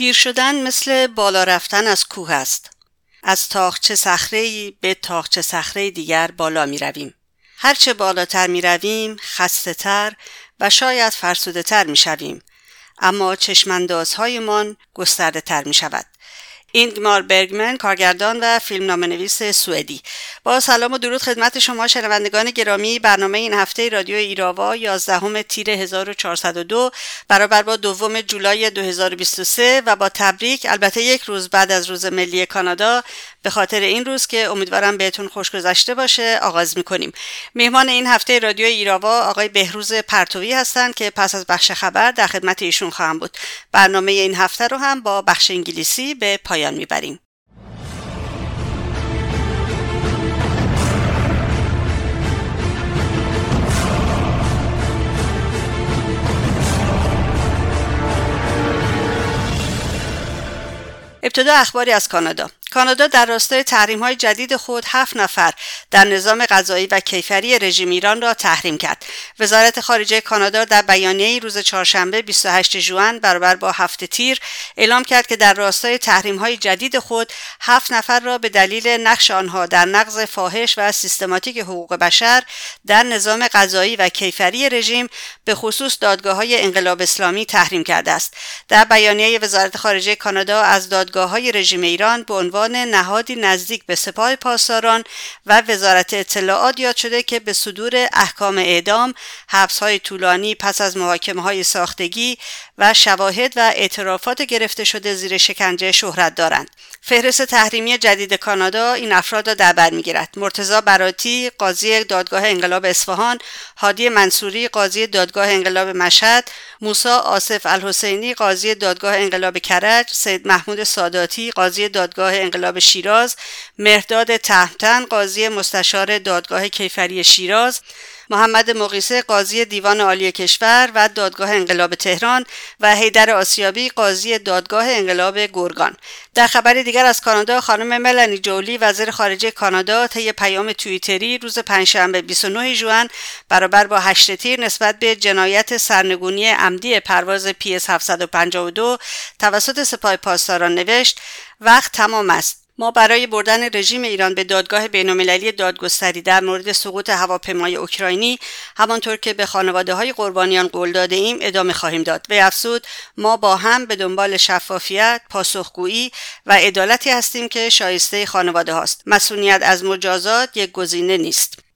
پیر شدن مثل بالا رفتن از کوه است. از تاخچه صخره به تاخچه صخره دیگر بالا می رویم هرچه بالاتر می رویم خسته تر و شاید فرسوده تر می شویم اما چشماندازهایمان گسترده تر می شود اینگمار برگمن کارگردان و فیلمنامه نویس سوئدی. با سلام و درود خدمت شما شنوندگان گرامی. برنامه این هفته رادیو ایراوا 11 تیر 1402 برابر با دوم جولای 2023 و با تبریک. البته یک روز بعد از روز ملی کانادا به خاطر این روز که امیدوارم بهتون خوش گذشته باشه آغاز می‌کنیم. مهمان این هفته رادیو ایراوا آقای بهروز پرتوی هستند که پس از بخش خبر در خدمت ایشون خواهم بود. برنامه این هفته رو هم با بخش انگلیسی به پایان می‌بریم. ابتدا اخباری از کانادا. کانادا در راستای تحریم های جدید خود هفت نفر در نظام غذایی و کیفری رژیم ایران را تحریم کرد. وزارت خارجه کانادا در بیانیه روز چهارشنبه 28 ژوئن برابر با هفته تیر اعلام کرد که در راستای تحریم های جدید خود هفت نفر را به دلیل نقش آنها در نقض فاحش و سیستماتیک حقوق بشر در نظام غذایی و کیفری رژیم به خصوص دادگاه های انقلاب اسلامی تحریم کرده است. در بیانیه وزارت خارجه کانادا از دادگاه های رژیم ایران به عنوان نهادی نزدیک به سپاه پاسداران و وزارت اطلاعات یاد شده که به صدور احکام اعدام، های طولانی پس از محاکمه های ساختگی و شواهد و اعترافات گرفته شده زیر شکنجه شهرت دارند. فهرست تحریمی جدید کانادا این افراد را در بر می‌گیرد مرتزا براتی قاضی دادگاه انقلاب اصفهان هادی منصوری قاضی دادگاه انقلاب مشهد موسا آصف الحسینی قاضی دادگاه انقلاب کرج سید محمود ساداتی قاضی دادگاه انقلاب شیراز مهرداد تهمتن قاضی مستشار دادگاه کیفری شیراز محمد مقیسه قاضی دیوان عالی کشور و دادگاه انقلاب تهران و حیدر آسیابی قاضی دادگاه انقلاب گرگان. در خبر دیگر از کانادا خانم ملانی جولی وزیر خارجه کانادا طی پیام توییتری روز پنجشنبه 29 ژوئن برابر با هشت تیر نسبت به جنایت سرنگونی عمدی پرواز PS 752 توسط سپاه پاسداران نوشت وقت تمام است. ما برای بردن رژیم ایران به دادگاه بینالمللی دادگستری در مورد سقوط هواپیمای اوکراینی همانطور که به خانواده های قربانیان قول داده ایم ادامه خواهیم داد. و افزود ما با هم به دنبال شفافیت پاسخگویی و عدالتی هستیم که شایسته خانواده هاست مسئولیت از مجازات یک گزینه نیست.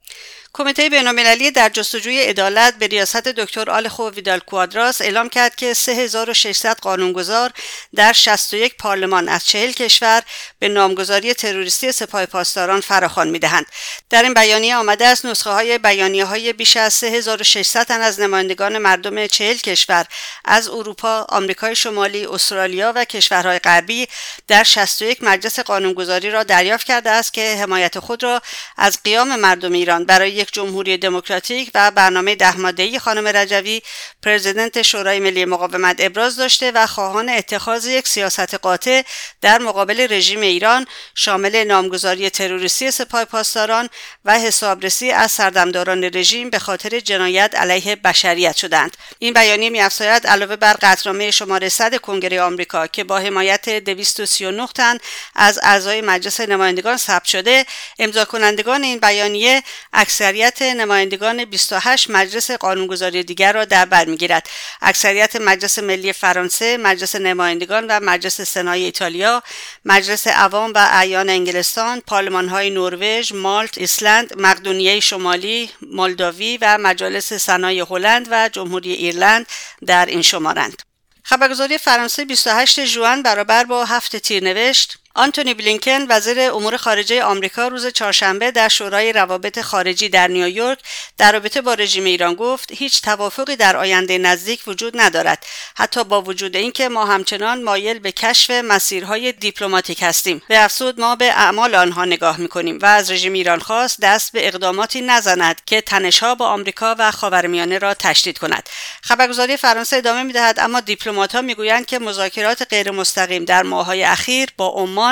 کمیته بینالمللی در جستجوی عدالت به ریاست دکتر آلخو ویدال کوادراس اعلام کرد که 3600 قانونگذار در 61 پارلمان از 40 کشور به نامگذاری تروریستی سپاه پاسداران فراخوان می‌دهند. در این بیانیه آمده است نسخه های بیانیه های بیش از 3600 تن از نمایندگان مردم 40 کشور از اروپا، آمریکای شمالی، استرالیا و کشورهای غربی در 61 مجلس قانونگذاری را دریافت کرده است که حمایت خود را از قیام مردم ایران برای یک جمهوری دموکراتیک و برنامه ده ماده‌ای خانم رجوی پرزیدنت شورای ملی مقاومت ابراز داشته و خواهان اتخاذ یک سیاست قاطع در مقابل رژیم ایران شامل نامگذاری تروریستی سپاه پاسداران و حسابرسی از سردمداران رژیم به خاطر جنایت علیه بشریت شدند. این بیانیه میافزاید علاوه بر قطعنامه شماره 100 کنگره آمریکا که با حمایت 239 تن از اعضای مجلس نمایندگان ثبت شده امضا کنندگان این بیانیه اکثر اکثریت نمایندگان 28 مجلس قانونگذاری دیگر را در بر می‌گیرد. اکثریت مجلس ملی فرانسه مجلس نمایندگان و مجلس سنای ایتالیا مجلس عوام و اعیان انگلستان های نروژ مالت ایسلند مقدونیه شمالی مولداوی و مجالس سنای هلند و جمهوری ایرلند در این شمارند. خبرگزاری فرانسه 28 جوان برابر با هفت تیر نوشت آنتونی بلینکن وزیر امور خارجه آمریکا روز چهارشنبه در شورای روابط خارجی در نیویورک در رابطه با رژیم ایران گفت هیچ توافقی در آینده نزدیک وجود ندارد. حتی با وجود اینکه ما همچنان مایل به کشف مسیرهای دیپلماتیک هستیم. به افسود ما به اعمال آنها نگاه می‌کنیم و از رژیم ایران خواست دست به اقداماتی نزند که تنشها با آمریکا و خاورمیانه را تشدید کند. خبرگزاری فرانسه ادامه می‌دهد اما دیپلماتها می‌گویند که مذاکرات غیرمستقیم در ماههای اخیر با عمان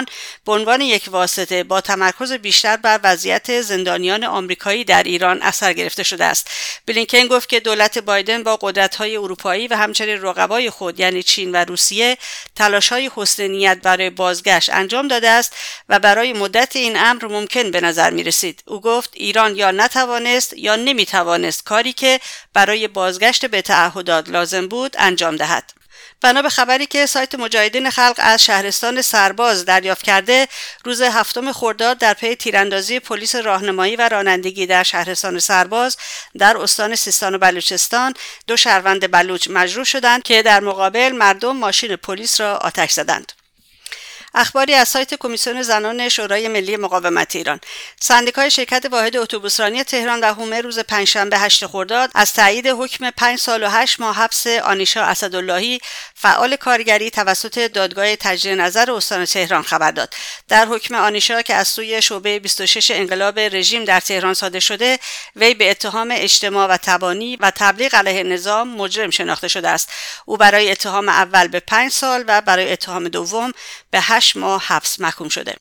به عنوان یک واسطه با تمرکز بیشتر بر وضعیت زندانیان آمریکایی در ایران اثر گرفته شده است بلینکن گفت که دولت بایدن با قدرت‌های اروپایی و همچنین رقبای خود یعنی چین و روسیه تلاش‌های حسن نیت برای بازگشت انجام داده است و برای مدت این امر ممکن به نظر می رسید. او گفت ایران یا نتوانست یا نمی توانست کاری که برای بازگشت به تعهدات لازم بود انجام دهد. بنا به خبری که سایت مجاهدین خلق از شهرستان سرباز دریافت کرده روز هفتم خرداد در پی تیراندازی پلیس راهنمایی و رانندگی در شهرستان سرباز در استان سیستان و بلوچستان دو شهروند بلوچ مجروح شدند که در مقابل مردم ماشین پلیس را آتش زدند. اخباری از سایت کمیسیون زنان شورای ملی مقاومت ایران. سندیکای شرکت واحد اتوبوسرانی تهران و هومه روز پنجشنبه 8 خرداد از تایید حکم 5 سال و 8 ماه حبس آنیشا اسداللهی فعال کارگری توسط دادگاه تجدید نظر استان تهران خبر داد. در حکم آنیشا که از سوی شعبه 26 انقلاب رژیم در تهران صادر شده وی به اتهام اجتماع و تبانی و تبلیغ علیه نظام مجرم شناخته شده است. او برای اتهام اول به 5 سال و برای اتهام دوم به 8 ماه حبس محکوم شده.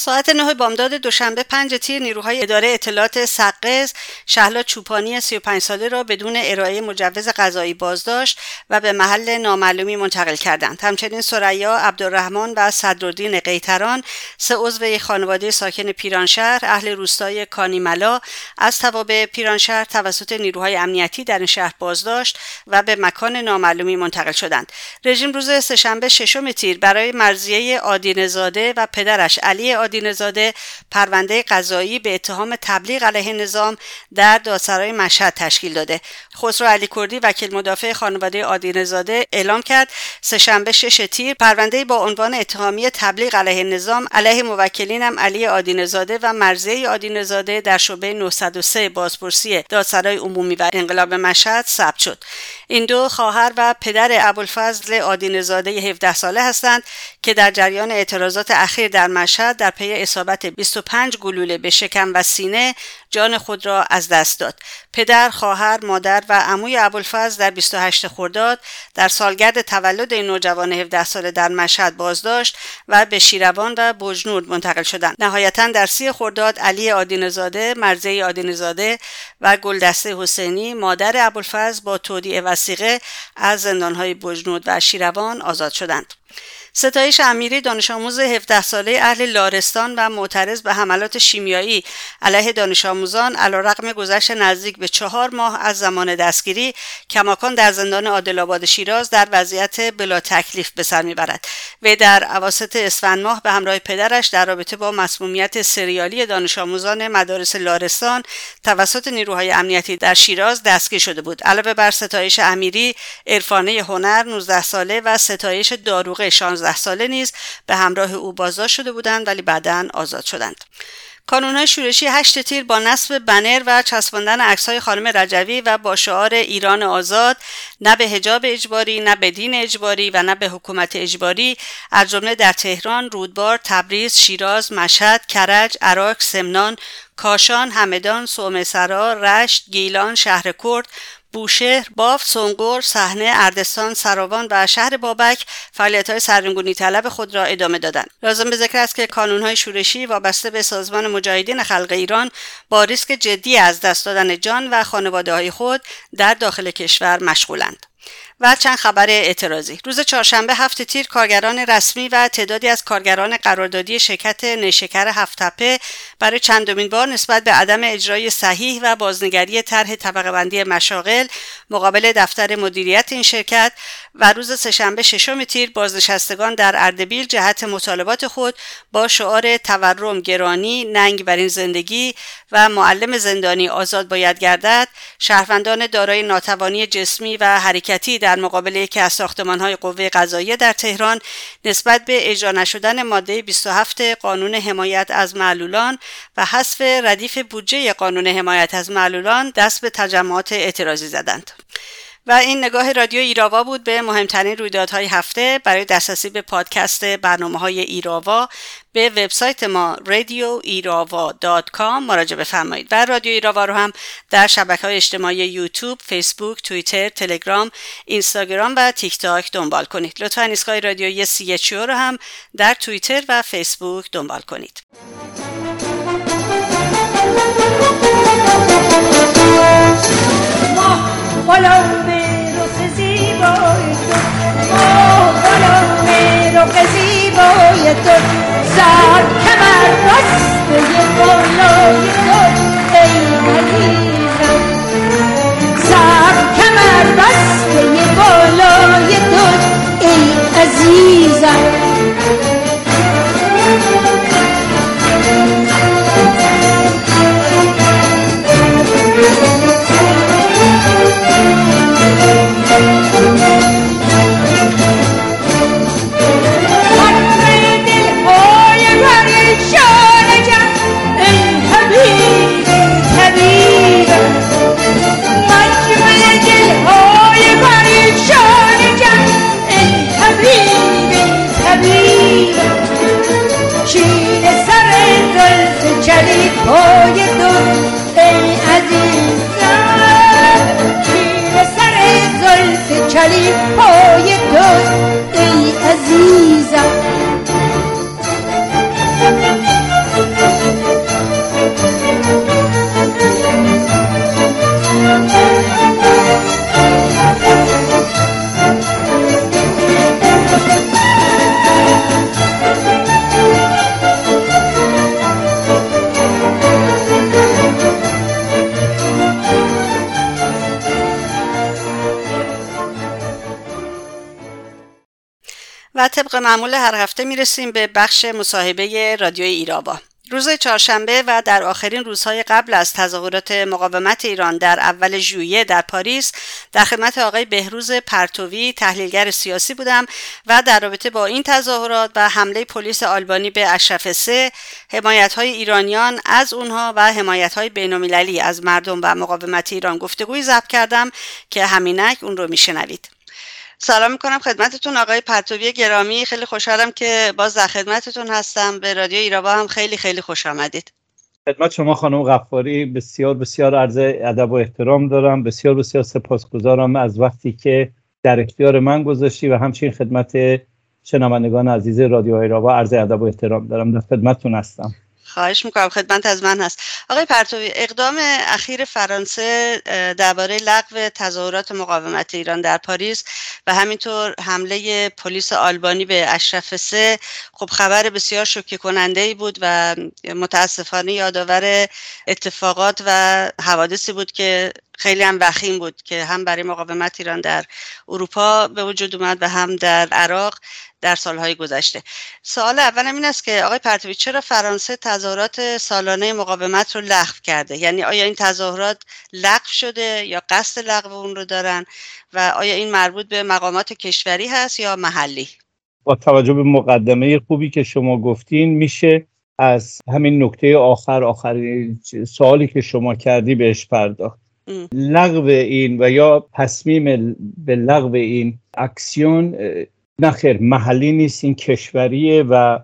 ساعت نه بامداد دوشنبه پنج تیر نیروهای اداره اطلاعات سقز شهلا چوپانی 35 ساله را بدون ارائه مجوز قضایی بازداشت و به محل نامعلومی منتقل کردند. همچنین سریا عبدالرحمن و صدرالدین قیتران سه عضو خانواده ساکن پیرانشهر اهل روستای کانیملا از توابع پیرانشهر توسط نیروهای امنیتی در این شهر بازداشت و به مکان نامعلومی منتقل شدند. رژیم روز سهشنبه ششم تیر برای مرزیه آدینزاده و پدرش علی آدینزاده پرونده قضایی به اتهام تبلیغ علیه نظام در دادسرای مشهد تشکیل داده. خسرو علی کردی وکیل مدافع خانواده آدینزاده اعلام کرد سهشنبه شش تیر پرونده با عنوان اتهامی تبلیغ علیه نظام علیه موکلینم علی آدینزاده و مرزی آدینزاده در شعبه 903 بازپرسی دادسرای عمومی و انقلاب مشهد ثبت شد. این دو خواهر و پدر ابوالفضل آدینزاده 17 ساله هستند که در جریان اعتراضات اخیر در مشهد در پی اصابت 25 گلوله به شکم و سینه جان خود را از دست داد. پدر خواهر مادر و عموی ابوالفضل در 28 خرداد در سالگرد تولد این نوجوان 17 ساله در مشهد بازداشت و به شیروان و بجنود منتقل شدند. نهایتا در سی خرداد علی آدینزاده مرزه آدینزاده و گلدسته حسینی مادر ابوالفضل با تودیع وسیقه از زندانهای بجنود و شیروان آزاد شدند. ستایش امیری دانش آموز 17 ساله اهل لارستان و معترض به حملات شیمیایی. علیه دانش آموزان علیرغم گذشت نزدیک به چهار ماه از زمان دستگیری کماکان در زندان عادل شیراز در وضعیت بلا تکلیف به سر می‌برد. وی در اواسط اسفند ماه به همراه پدرش در رابطه با مسمومیت سریالی دانش آموزان مدارس لارستان توسط نیروهای امنیتی در شیراز دستگیر شده بود. علاوه بر ستایش امیری عرفانه هنر 19 ساله و ستایش داروغه 16 ساله نیز به همراه او بازداشت شده بودند ولی بعدا آزاد شدند. های شورشی هشت تیر با نصب بنر و چسباندن عکسهای خانم رجوی و با شعار ایران آزاد نه به حجاب اجباری نه به دین اجباری و نه به حکومت اجباری از جمله در تهران رودبار تبریز شیراز مشهد کرج عراق سمنان کاشان همدان سومسرا رشت گیلان شهر کرد بوشهر، باف، سنگور، صحنه، اردستان، سراوان و شهر بابک فعالیت های سرنگونی طلب خود را ادامه دادند. لازم به ذکر است که کانون های شورشی وابسته به سازمان مجاهدین خلق ایران با ریسک جدی از دست دادن جان و خانواده های خود در داخل کشور مشغولند. و چند خبر اعتراضی. روز چهارشنبه هفت تیر کارگران رسمی و تعدادی از کارگران قراردادی شرکت نیشکر هفتپه برای چندمین بار نسبت به عدم اجرای صحیح و بازنگری طرح طبقه بندی مشاغل مقابل دفتر مدیریت این شرکت و روز سهشنبه ششم تیر بازنشستگان در اردبیل جهت مطالبات خود با شعار تورم گرانی ننگ بر این زندگی و معلم زندانی آزاد باید گردد شهروندان دارای ناتوانی جسمی و حرکتی در مقابل یکی از ساختمانهای قوه قضاییه در تهران نسبت به اجرا نشدن ماده 27 قانون حمایت از معلولان و حذف ردیف بودجه قانون حمایت از معلولان دست به تجمعات اعتراضی زدند. و این نگاه رادیو ایراوا بود به مهمترین رویدادهای هفته برای دسترسی به پادکست برنامه های ایراوا به وبسایت ما radioirava.com مراجعه بفرمایید و رادیو ایراوا رو هم در شبکه های اجتماعی یوتیوب، فیسبوک، توییتر، تلگرام، اینستاگرام و تیک تاک دنبال کنید. لطفا ایستگاه رادیویی سی رو هم در توییتر و فیسبوک دنبال کنید. زیبای تو ماه رخ زیبای تو کمر بسته بالای تو ای عزیزم کمر تو ای عزیزم و طبق معمول هر هفته می‌رسیم به بخش مصاحبه رادیو ایرابا. روز چهارشنبه و در آخرین روزهای قبل از تظاهرات مقاومت ایران در اول ژوئیه در پاریس در خدمت آقای بهروز پرتوی تحلیلگر سیاسی بودم و در رابطه با این تظاهرات و حمله پلیس آلبانی به اشرف سه حمایت های ایرانیان از اونها و حمایت های بینالمللی از مردم و مقاومت ایران گفتگوی ضبط کردم که همینک اون رو میشنوید. سلام می‌کنم خدمتتون آقای پرتوی گرامی. خیلی خوشحالم که باز در خدمتتون هستم. به رادیو ایراوا هم خیلی خیلی خوش آمدید. خدمت شما خانم غفاری بسیار بسیار عرض ادب و احترام دارم. بسیار بسیار سپاسگزارم از وقتی که در اختیار من گذاشتی و همچنین خدمت شنوندگان عزیز رادیو ایراوا عرض ادب و احترام دارم. در خدمتتون هستم. خواهش می‌کنم خدمت از من هست. آقای پرتوی اقدام اخیر فرانسه درباره لغو تظاهرات مقاومت ایران در پاریس و همینطور حمله پلیس آلبانی به اشرف سه خب خبر بسیار شوکه کننده ای بود و متاسفانه یادآور اتفاقات و حوادثی بود که خیلی هم وخیم بود که هم برای مقاومت ایران در اروپا به وجود اومد و هم در عراق در سالهای گذشته. سوال اولم این است که آقای پرتوی چرا فرانسه تظاهرات سالانه مقاومت رو لغو کرده؟ یعنی آیا این تظاهرات لغو شده یا قصد لغو اون رو دارن و آیا این مربوط به مقامات کشوری هست یا محلی؟ با توجه به مقدمه خوبی که شما گفتین میشه از همین نکته آخر آخرین سوالی که شما کردی بهش پرداخت. لغو این و یا تصمیم به لغو این اکسیون نخیر محلی نیست این کشوریه و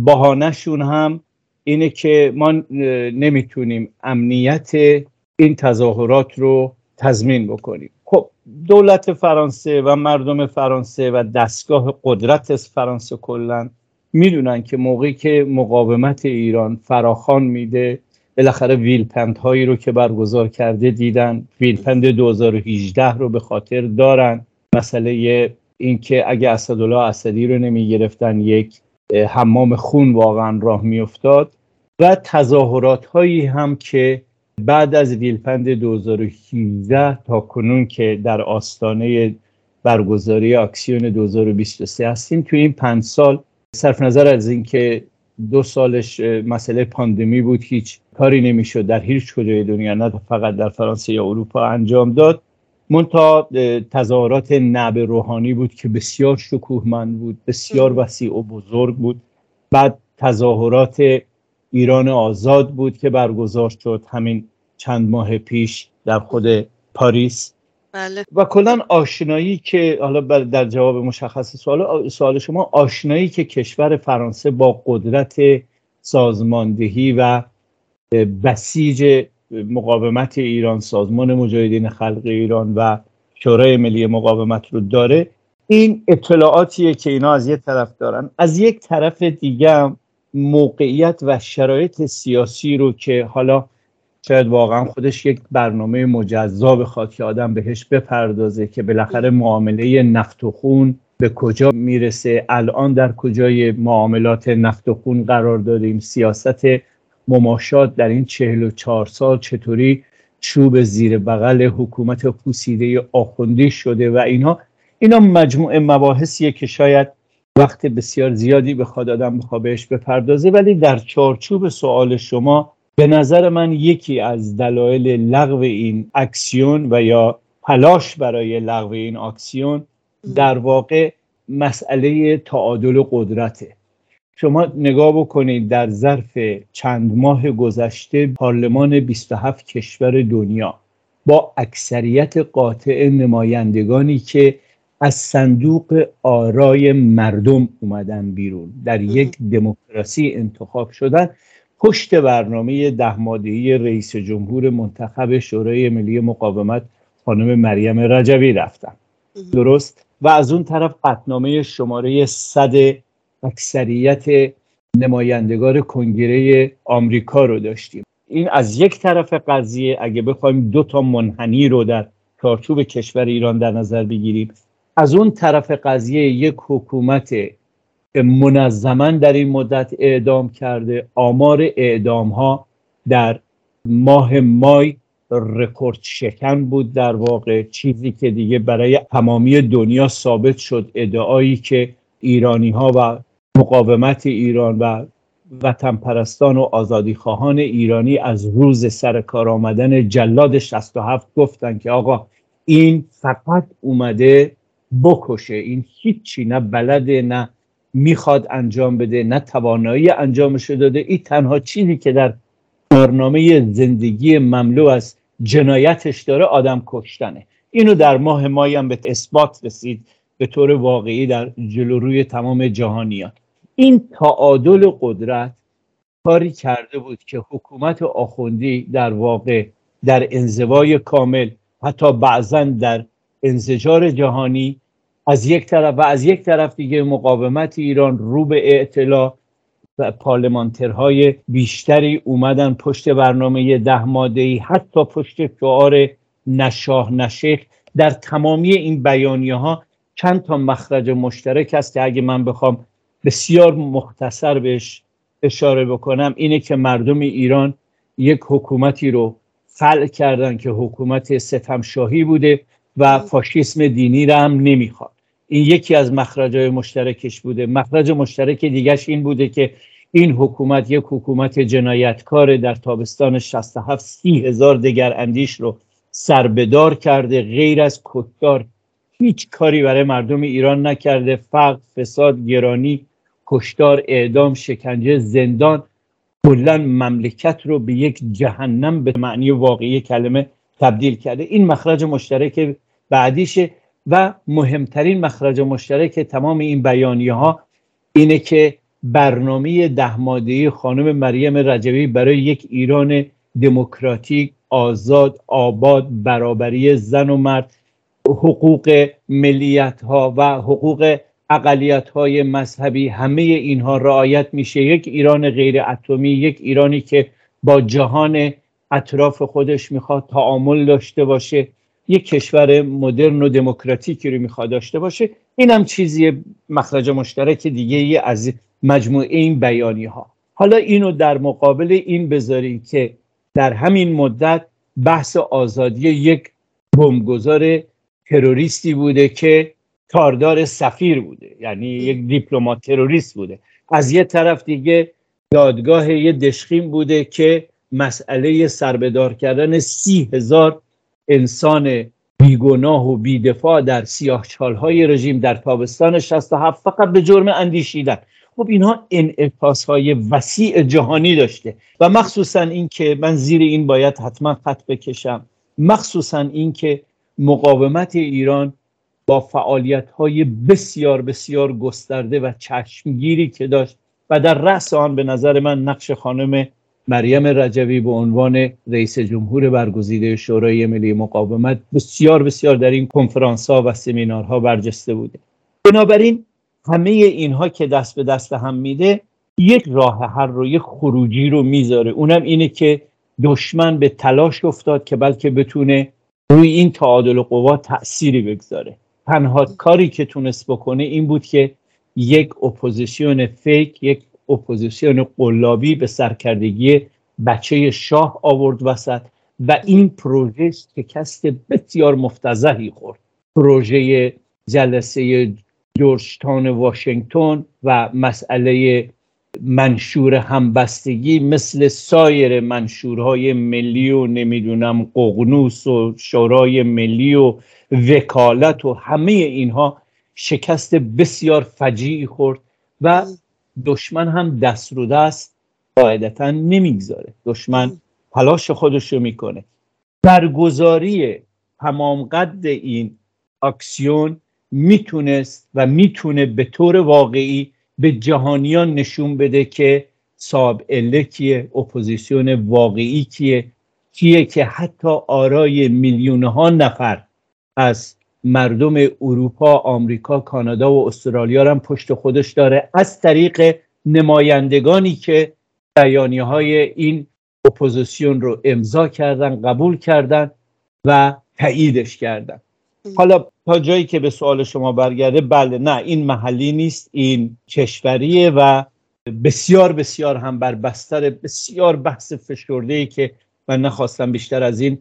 بهانهشون هم اینه که ما نمی‌تونیم امنیت این تظاهرات رو تضمین بکنیم. خب دولت فرانسه و مردم فرانسه و دستگاه قدرت فرانسه کلا می‌دونن که موقعی که مقاومت ایران فراخان میده بالاخره ویلپند هایی رو که برگزار کرده دیدن. ویلپند 2018 رو به خاطر دارن. مسئله اینکه اگه اسدالله اسدی رو نمی گرفتن یک حمام خون واقعا راه میافتاد. و تظاهرات هایی هم که بعد از ویلپند 2018 تا کنون که در آستانه برگزاری اکسیون 2023 هستیم توی این پنج سال صرف نظر از اینکه دو سالش مسئله پاندمی بود هیچ کاری نمی‌شد در هیچ کجای دنیا نه فقط در فرانسه یا اروپا انجام داد. منتها تظاهرات نب روحانی بود که بسیار شکوهمند بود بسیار وسیع و بزرگ بود. بعد تظاهرات ایران آزاد بود که برگزار شد همین چند ماه پیش در خود پاریس. بله. و کلا آشنایی که حالا در جواب مشخص سوال سوال شما آشنایی که کشور فرانسه با قدرت سازماندهی و بسیج مقاومت ایران سازمان مجاهدین خلق ایران و شورای ملی مقاومت رو داره. این اطلاعاتیه که اینا از یک طرف دارن. از یک طرف دیگه موقعیت و شرایط سیاسی رو که حالا شاید واقعا خودش یک برنامه مجزا بخواد که آدم بهش بپردازه که بالاخره معامله نفت و خون به کجا می‌رسه. الان در کجای معاملات نفت و خون قرار داریم سیاست مماشات در این چهل و چهار سال چطوری چوب زیر بغل حکومت پوسیده آخوندی شده و اینها اینا مجموعه مباحثیه که شاید وقت بسیار زیادی بخواد آدم بخواد بهش بپردازه ولی در چارچوب سوال شما به نظر من یکی از دلایل لغو این اکسیون و یا تلاش برای لغو این اکسیون در واقع مسئله تعادل قدرته. شما نگاه بکنید در ظرف چند ماه گذشته پارلمان 27 کشور دنیا با اکثریت قاطع نمایندگانی که از صندوق آرای مردم اومدن بیرون در یک دموکراسی انتخاب شدن. پشت برنامه ده رئیس جمهور منتخب شورای ملی مقاومت خانم مریم رجبی رفتن. درست؟ و از اون طرف قطنامه شماره صد اکثریت نمایندگار کنگره آمریکا رو داشتیم. این از یک طرف قضیه اگه بخوایم دو تا منحنی رو در چارچوب کشور ایران در نظر بگیریم از اون طرف قضیه یک حکومت منظما در این مدت اعدام کرده آمار اعدام ها در ماه مای رکورد شکن بود. در واقع چیزی که دیگه برای تمامی دنیا ثابت شد ادعایی که ایرانی ها و مقاومت ایران و وطن پرستان و آزادی خواهان ایرانی از روز سر کار آمدن جلاد 67 گفتن که آقا این فقط اومده بکشه این هیچی نه بلده نه می‌خواد انجام بده نه توانایی انجامش داده. این تنها چیزی که در برنامه زندگی مملو از جنایتش داره آدم کشتنه. اینو در ماه مایی هم به اثبات رسید به طور واقعی در جلوروی تمام جهانیان. این تعادل قدرت کاری کرده بود که حکومت آخوندی در واقع در انزوای کامل حتی بعضا در انزجار جهانی از یک طرف و از یک طرف دیگه مقاومت ایران رو به اعتلاع و پارلمانترهای بیشتری اومدن پشت برنامه ده ماده حتی پشت شعار نشاه نشیخ. در تمامی این بیانیه ها چند تا مخرج مشترک هست که اگه من بخوام بسیار مختصر بهش اشاره بکنم اینه که مردم ایران یک حکومتی رو فعل کردن که حکومت ستمشاهی بوده و فاشیسم دینی را هم نمی‌خواد. این یکی از مخرجهای مشترکش بوده. مخرج مشترک دیگرش این بوده که این حکومت یک حکومت جنایتکار در تابستان 67 سی هزار دگر اندیش رو سربدار کرده غیر از کتار. هیچ کاری برای مردم ایران نکرده. فقر فساد گرانی کشتار اعدام شکنجه زندان کلا مملکت رو به یک جهنم به معنی واقعی کلمه تبدیل کرده. این مخرج مشترک بعدیشه و مهمترین مخرج مشترک تمام این بیانیه ها اینه که برنامه ده خانم مریم رجبی برای یک ایران دموکراتیک آزاد آباد برابری زن و مرد حقوق ملیت ها و حقوق اقلیت های مذهبی همه اینها رعایت میشه. یک ایران غیر اتمی یک ایرانی که با جهان اطراف خودش می‌خواد تعامل داشته باشه یک کشور مدرن و دموکراتیکی رو می‌خواد داشته باشه. این هم چیزی مخرج مشترک دیگه ای از مجموعه این بیانی ها حالا اینو در مقابل این بذاریم که در همین مدت بحث آزادی یک بمبگذار تروریستی بوده که کاردار سفیر بوده یعنی یک دیپلمات تروریست بوده. از یه طرف دیگه دادگاه یه دشخیم بوده که مسئله سربدار کردن سی هزار انسان بیگناه و بیدفاع در سیاه های رژیم در تابستان 67 فقط به جرم اندیشیدن. خب اینها انعکاس های وسیع جهانی داشته و مخصوصا این که من زیر این باید حتما خط بکشم. مخصوصا این که مقاومت ایران با فعالیت های بسیار بسیار گسترده و چشمگیری که داشت و در رأس آن به نظر من نقش خانم مریم رجوی به عنوان رئیس جمهور برگزیده شورای ملی مقاومت بسیار بسیار در این کنفرانس ها و سمینارها برجسته بوده. بنابراین همه اینها که دست به دست هم میده یک راه هر رو یک خروجی رو می‌ذاره. اونم اینه که دشمن به تلاش افتاد که بلکه بتونه روی این تعادل قوا تأثیری بگذاره. تنها کاری که تونست بکنه این بود که یک اپوزیسیون fake یک اپوزیسیون قلابی به سرکردگی بچه شاه آورد وسط و این پروژه شکست بسیار مفتضحی خورد. پروژه جلسه جورج‌تاون واشنگتن و مسئله منشور همبستگی مثل سایر منشورهای ملی و نمی‌دونم ققنوس و شورای ملی و وکالت و همه اینها شکست بسیار فجیعی خورد و دشمن هم دست رو دست قاعدتا نمی‌گذاره. دشمن تلاش خودش رو می‌کنه. برگزاری تمام قد این اکسیون می‌تونست و می‌تونه به طور واقعی به جهانیان نشون بده که صاحب اله کیه اپوزیسیون واقعی کیه کیه که حتی آرای میلیون ها نفر از مردم اروپا، آمریکا، کانادا و استرالیا هم پشت خودش داره. از طریق نمایندگانی که بیانی های این اپوزیسیون رو امضا کردن قبول کردن و تاییدش کردن. حالا تا جایی که به سوال شما برگرده بله نه این محلی نیست این کشوریه و بسیار بسیار هم بر بستر بسیار بحث فشرده ای که من نخواستم بیشتر از این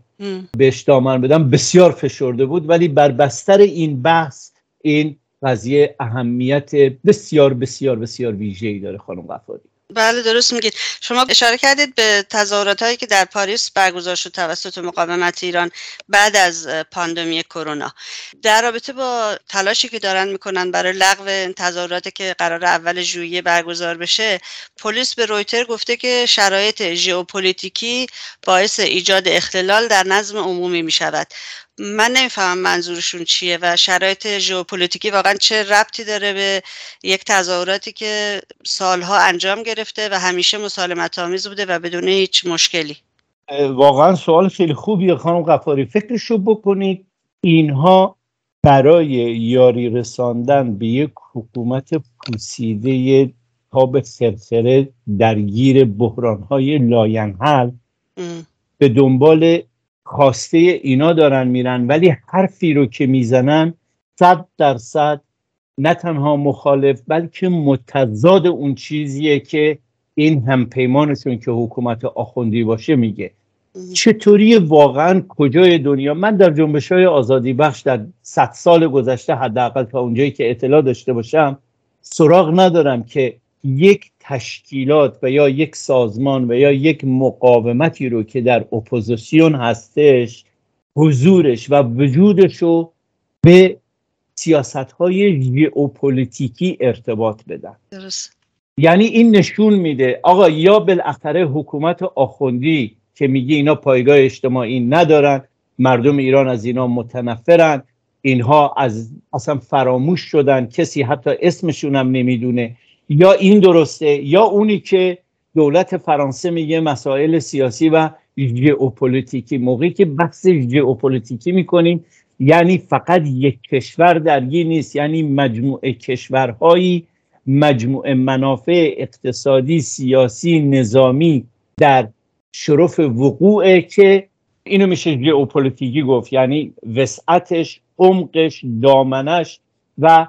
بهش دامن بدم بسیار فشرده بود ولی بر بستر این بحث این قضیه اهمیت بسیار بسیار بسیار ویژه‌ای داره خانم غفاری. بله درست میگید. شما اشاره کردید به تظاهرات هایی که در پاریس برگزار شد توسط مقاومت ایران بعد از پاندمی کرونا. در رابطه با تلاشی که دارن می‌کنن برای لغو تظاهراتی که قرار اول ژوئیه برگزار بشه پلیس به رویتر گفته که شرایط ژئوپلیتیکی باعث ایجاد اختلال در نظم عمومی می‌شود. من نمی‌فهمم منظورشون چیه و شرایط ژئوپلیتیکی واقعا چه ربطی داره به یک تظاهراتی که سالها انجام گرفته و همیشه مسالمت آمیز بوده و بدون هیچ مشکلی. واقعا سوال خیلی خوبیه خانم غفاری فکرشو بکنید اینها برای یاری رساندن به یک حکومت پوسیده تا به سرسره درگیر بحرانهای لاینحل به دنبال خواسته اینا دارن میرن ولی حرفی رو که می‌زنن صد درصد نه تنها مخالف بلکه متضاد اون چیزیه که این هم پیمانشون که حکومت آخوندی باشه میگه. چطوری واقعا کجای دنیا؟ من در جنبش های آزادی بخش در صد سال گذشته حداقل تا اونجایی که اطلاع داشته باشم سراغ ندارم که یک تشکیلات و یا یک سازمان و یا یک مقاومتی رو که در اپوزیسیون هستش حضورش و وجودش رو به سیاست های ژئوپلیتیکی ارتباط بدن درست. یعنی این نشون میده آقا یا بالاخره حکومت آخوندی که میگه اینا پایگاه اجتماعی ندارن مردم ایران از اینا متنفرن اینها از اصلا فراموش شدن کسی حتی اسمشون هم نمی‌دونه یا این درسته یا اونی که دولت فرانسه میگه مسائل سیاسی و ژئوپلیتیکی موقعی که بحث ژئوپلیتیکی می‌کنیم یعنی فقط یک کشور درگیر نیست یعنی مجموعه کشورهایی مجموعه منافع اقتصادی سیاسی نظامی در شرف وقوعه که اینو میشه ژئوپلیتیکی گفت یعنی وسعتش عمقش دامنش و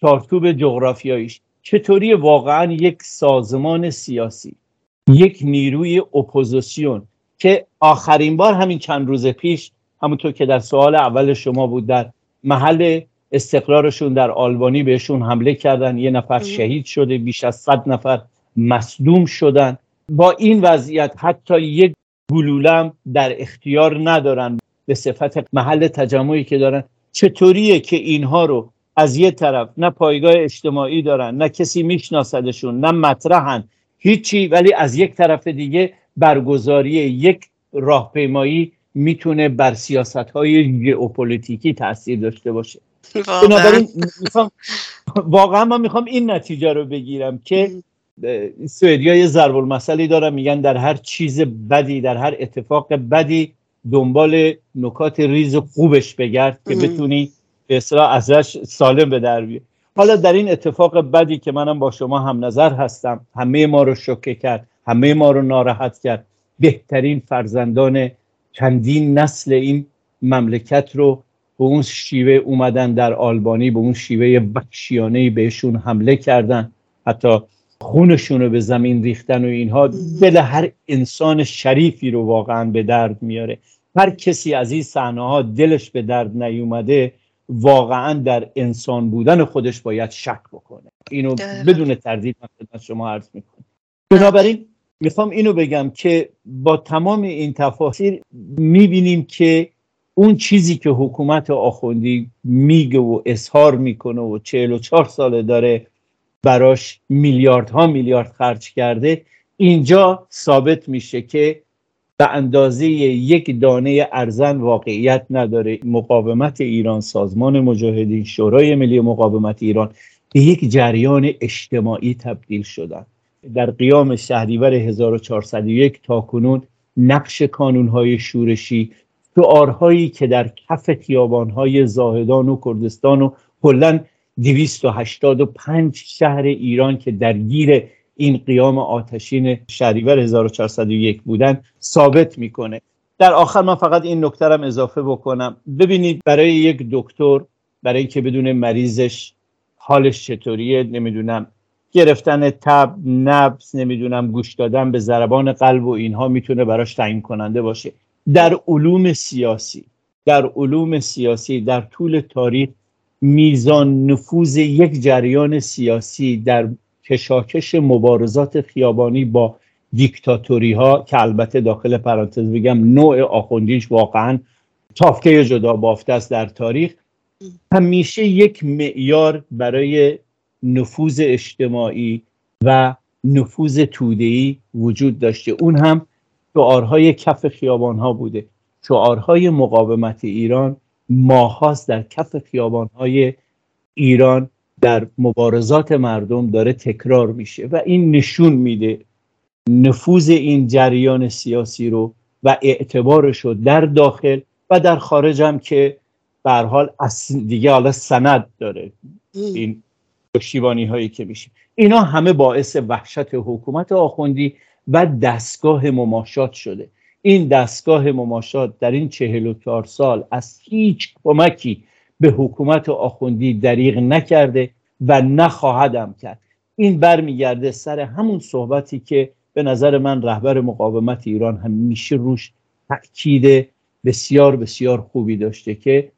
چارچوب جغرافیاییش. چطوری واقعا یک سازمان سیاسی یک نیروی اپوزیسیون که آخرین بار همین چند روز پیش همونطور که در سوال اول شما بود در محل استقرارشون در آلبانی بهشون حمله کردن یه نفر شهید شده بیش از صد نفر مصدوم شدن. با این وضعیت حتی یک گلولم در اختیار ندارن به صفت محل تجمعی که دارن. چطوریه که اینها رو از یه طرف نه پایگاه اجتماعی دارن نه کسی میشناسدشون نه مطرحن. هیچی ولی از یک طرف دیگه برگزاری یک راهپیمایی می‌تونه بر سیاست های ژئوپلیتیکی تاثیر داشته باشه. بنابراین واقعا من می‌خوام این نتیجه رو بگیرم که سوئدیا یه ضرب المثلی دارن میگن در هر چیز بدی در هر اتفاق بدی دنبال نکات ریز خوبش بگرد که بتونی به اصطلاح ازش سالم به در بیاری حالا در این اتفاق بدی که منم با شما هم نظر هستم همه ما رو شوکه کرد همه ما رو ناراحت کرد. بهترین فرزندان چندین نسل این مملکت رو به اون شیوه اومدن در آلبانی به اون شیوه وحشیانه بهشون حمله کردن. حتی خونشون رو به زمین ریختن و اینها. دل هر انسان شریفی رو واقعا به درد میاره. هر کسی از این صحنه ها دلش به درد نیومده واقعا در انسان بودن خودش باید شک بکنه. اینو بدون تردید من خدمت شما عرض می‌کنم. بنابراین می‌خوام اینو بگم که با تمام این تفاصیل می‌بینیم که اون چیزی که حکومت آخوندی میگه و اظهار می‌کنه و 44 ساله داره براش میلیاردها میلیارد خرج کرده اینجا ثابت میشه که به اندازه یک دانه ارزن واقعیت نداره. مقاومت ایران سازمان مجاهدین شورای ملی مقاومت ایران به یک جریان اجتماعی تبدیل شدن. در قیام شهریور 1401 تا کنون نقش کانونهای شورشی شعارهایی که در کف خیابانهای زاهدان و کردستان و کلا 285 شهر ایران که درگیر این قیام آتشین شهریور 1401 بودن ثابت می‌کنه. در آخر من فقط این نکترم اضافه بکنم. ببینید برای یک دکتر برای که بدون مریضش حالش چطوریه نمی‌دونم گرفتن تب نبس نمی‌دونم گوش دادن به ضربان قلب و اینها می‌تونه براش تعیین کننده باشه. در علوم سیاسی در علوم سیاسی در طول تاریخ میزان نفوذ یک جریان سیاسی در کشاکش مبارزات خیابانی با دیکتاتوری ها که البته داخل پرانتز بگم نوع آخوندیش واقعا تافکه جدا بافته است در تاریخ همیشه یک معیار برای نفوذ اجتماعی و نفوذ تودهی وجود داشته. اون هم شعارهای کف خیابان ها بوده. شعارهای مقاومت ایران ماهاست در کف خیابانهای ایران در مبارزات مردم داره تکرار میشه و این نشون میده نفوذ این جریان سیاسی رو و اعتبارش رو در داخل و در خارج هم که به حال دیگه حالا سند داره این پشتیبانی هایی که میشه. اینا همه باعث وحشت حکومت آخوندی و دستگاه مماشات شده. این دستگاه مماشات در این چهل و چهار سال از هیچ کمکی به حکومت آخوندی دریغ نکرده و نخواهدم کرد. این برمیگرده سر همون صحبتی که به نظر من رهبر مقاومت ایران همیشه روش تاکید بسیار بسیار خوبی داشته که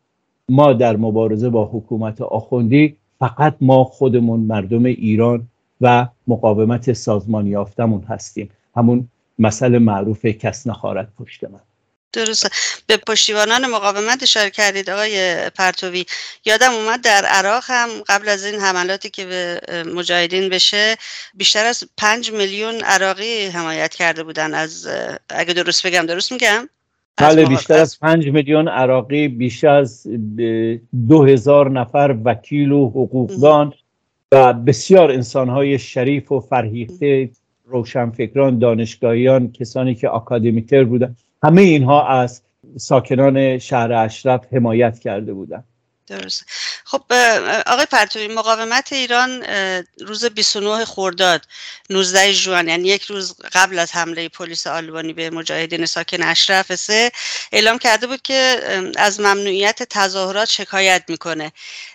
ما در مبارزه با حکومت آخوندی فقط ما خودمون مردم ایران و مقاومت سازمان یافتمون هستیم. همون مسئله معروف کس نخارد پشت من. درسته. به پشتیبانان مقاومت اشاره کردید آقای پرتوی. یادم اومد در عراق هم قبل از این حملاتی که به مجاهدین بشه بیشتر از پنج میلیون عراقی حمایت کرده بودن. از اگه درست بگم درست میگم؟ بله بیشتر از پنج میلیون عراقی بیش از دو هزار نفر وکیل و حقوقدان و بسیار انسانهای شریف و فرهیخته روشنفکران دانشگاهیان کسانی که اکادمیتر بودن. همه اینها از ساکنان شهر اشرف حمایت کرده بودند. درست خب آقای پرتوی مقاومت ایران روز 29 خرداد 19 ژوئن یعنی یک روز قبل از حمله پلیس آلبانی به مجاهدین ساکن اشرف سه اعلام کرده بود که از ممنوعیت تظاهرات شکایت می‌کنه.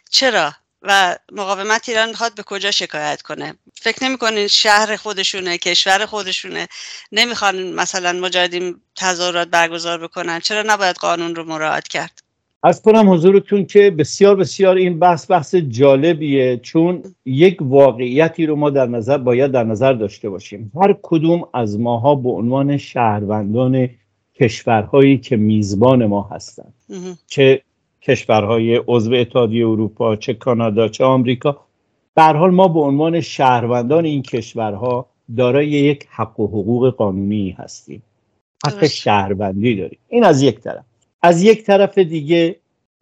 چرا؟ و مقاومت ایران می‌خواد به کجا شکایت کنه. فکر نمی‌کنین شهر خودشونه کشور خودشونه؟ نمی‌خوان مثلا مجاهدین تظاهرات برگزار بکنن؟ چرا نباید قانون رو مراعات کرد؟ از کنم حضورتون که بسیار بسیار این بحث بحث جالبیه چون یک واقعیتی رو ما در نظر باید در نظر داشته باشیم. هر کدوم از ماها به عنوان شهروندان کشورهایی که میزبان ما هستند چه کشورهای عضو اتحادیه اروپا چه کانادا چه آمریکا. به حال ما به عنوان شهروندان این کشورها دارای یک حق و حقوق قانونی هستیم. حق شهروندی داریم. این از یک طرف. از یک طرف دیگه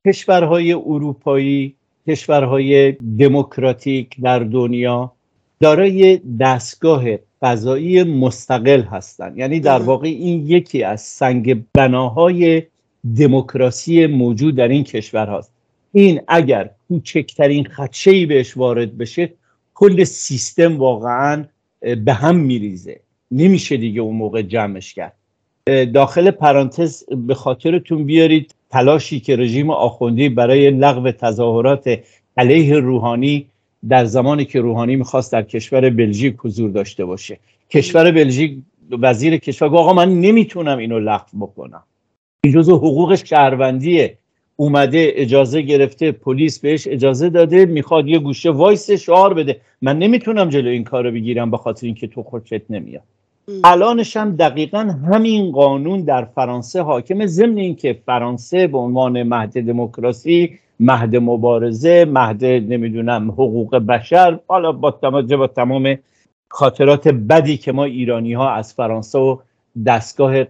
کشورهای اروپایی کشورهای دموکراتیک در دنیا دارای دستگاه قضایی مستقل هستند یعنی در واقع این یکی از سنگ بناهای دموکراسی موجود در این کشور هاست. این اگر کوچکترین خدشه بهش وارد بشه کل سیستم واقعا به هم میریزه. نمیشه دیگه اون موقع جمعش کرد. داخل پرانتز به خاطرتون بیارید تلاشی که رژیم آخوندی برای لغو تظاهرات علیه روحانی در زمانی که روحانی می‌خواست در کشور بلژیک حضور داشته باشه. کشور بلژیک وزیر کشور آقا من نمی‌تونم اینو لغو بکنم. این جزو حقوق شهروندیه. اومده اجازه گرفته پلیس بهش اجازه داده می‌خواد یه گوشه وایس شعار بده. من نمی‌تونم جلو این کارو بگیرم به خاطر اینکه تو خوشت نمیاد الانش هم دقیقا همین قانون در فرانسه حاکم ضمن اینکه فرانسه به عنوان مهد دموکراسی مهد مبارزه مهد نمی‌دونم حقوق بشر حالا با توجه با تمام خاطرات بدی که ما ایرانی ها از فرانسه و دستگاه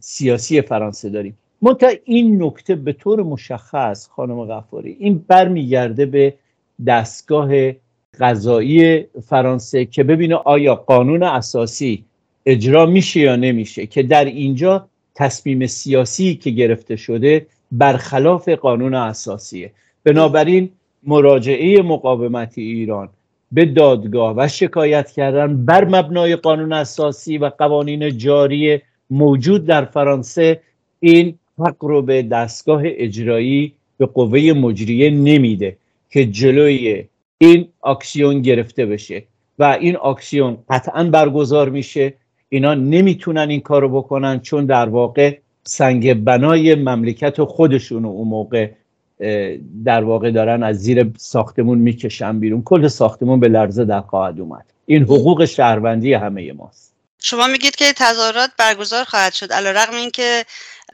سیاسی فرانسه داریم. منتها این نکته به طور مشخص خانم غفاری این برمیگرده به دستگاه قضایی فرانسه که ببینه آیا قانون اساسی اجرا میشه یا نمیشه که در اینجا تصمیم سیاسی که گرفته شده برخلاف قانون اساسیه. بنابراین مراجعه مقاومت ایران به دادگاه و شکایت کردن بر مبنای قانون اساسی و قوانین جاری موجود در فرانسه این حق رو به دستگاه اجرایی به قوه مجریه نمیده که جلوی این اکسیون گرفته بشه و این اکسیون قطعا برگزار میشه. اینا نمی‌تونن این کارو بکنن چون در واقع سنگ بنای مملکت خودشون اون موقع در واقع دارن از زیر ساختمون می‌کشن بیرون. کل ساختمون به لرزه در خواهد اومد. این حقوق شهروندی همه ماست. شما میگید که تظاهرات برگزار خواهد شد علی رغم اینکه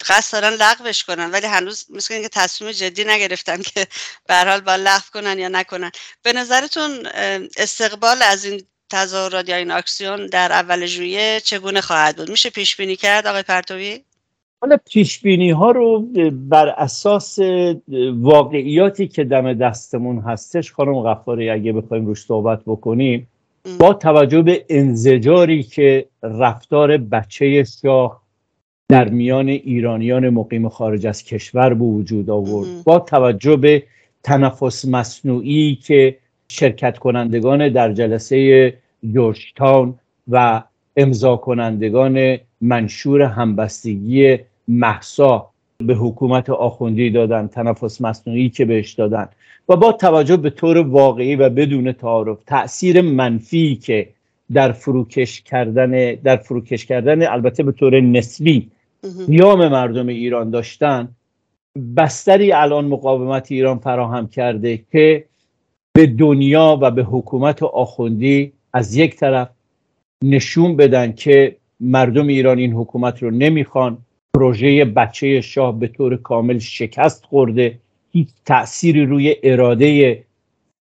قصد دارن لغوش کنن ولی هنوز مثل اینکه تصمیم جدی نگرفتن که به حال با لغو کنن یا نکنن. به نظرتون استقبال از این تظاهرات یا این اکسیون در اول ژوئیه چگونه خواهد بود؟ میشه پیش بینی کرد آقای پرتوی؟ حالا پیش بینی ها رو بر اساس واقعیاتی که دم دستمون هستش خانم غفاری اگه بخوایم روش صحبت بکنیم با توجه به انزجاری که رفتار بچه شاه در میان ایرانیان مقیم خارج از کشور به وجود آورد. با توجه به تنفس مصنوعی که شرکت کنندگان در جلسه جورج و امضا کنندگان منشور همبستگی محسا به حکومت آخوندی دادن تنفس مصنوعی که بهش دادن. و با توجه به طور واقعی و بدون تعارف تاثیر منفی که در فروکش کردن در فروکش کردن البته به طور نسبی قیام مردم ایران داشتن بستری الان مقاومت ایران فراهم کرده که به دنیا و به حکومت آخوندی از یک طرف نشون بدن که مردم ایران این حکومت رو نمی‌خوان. پروژه بچه شاه به طور کامل شکست خورده. هیچ تأثیری روی اراده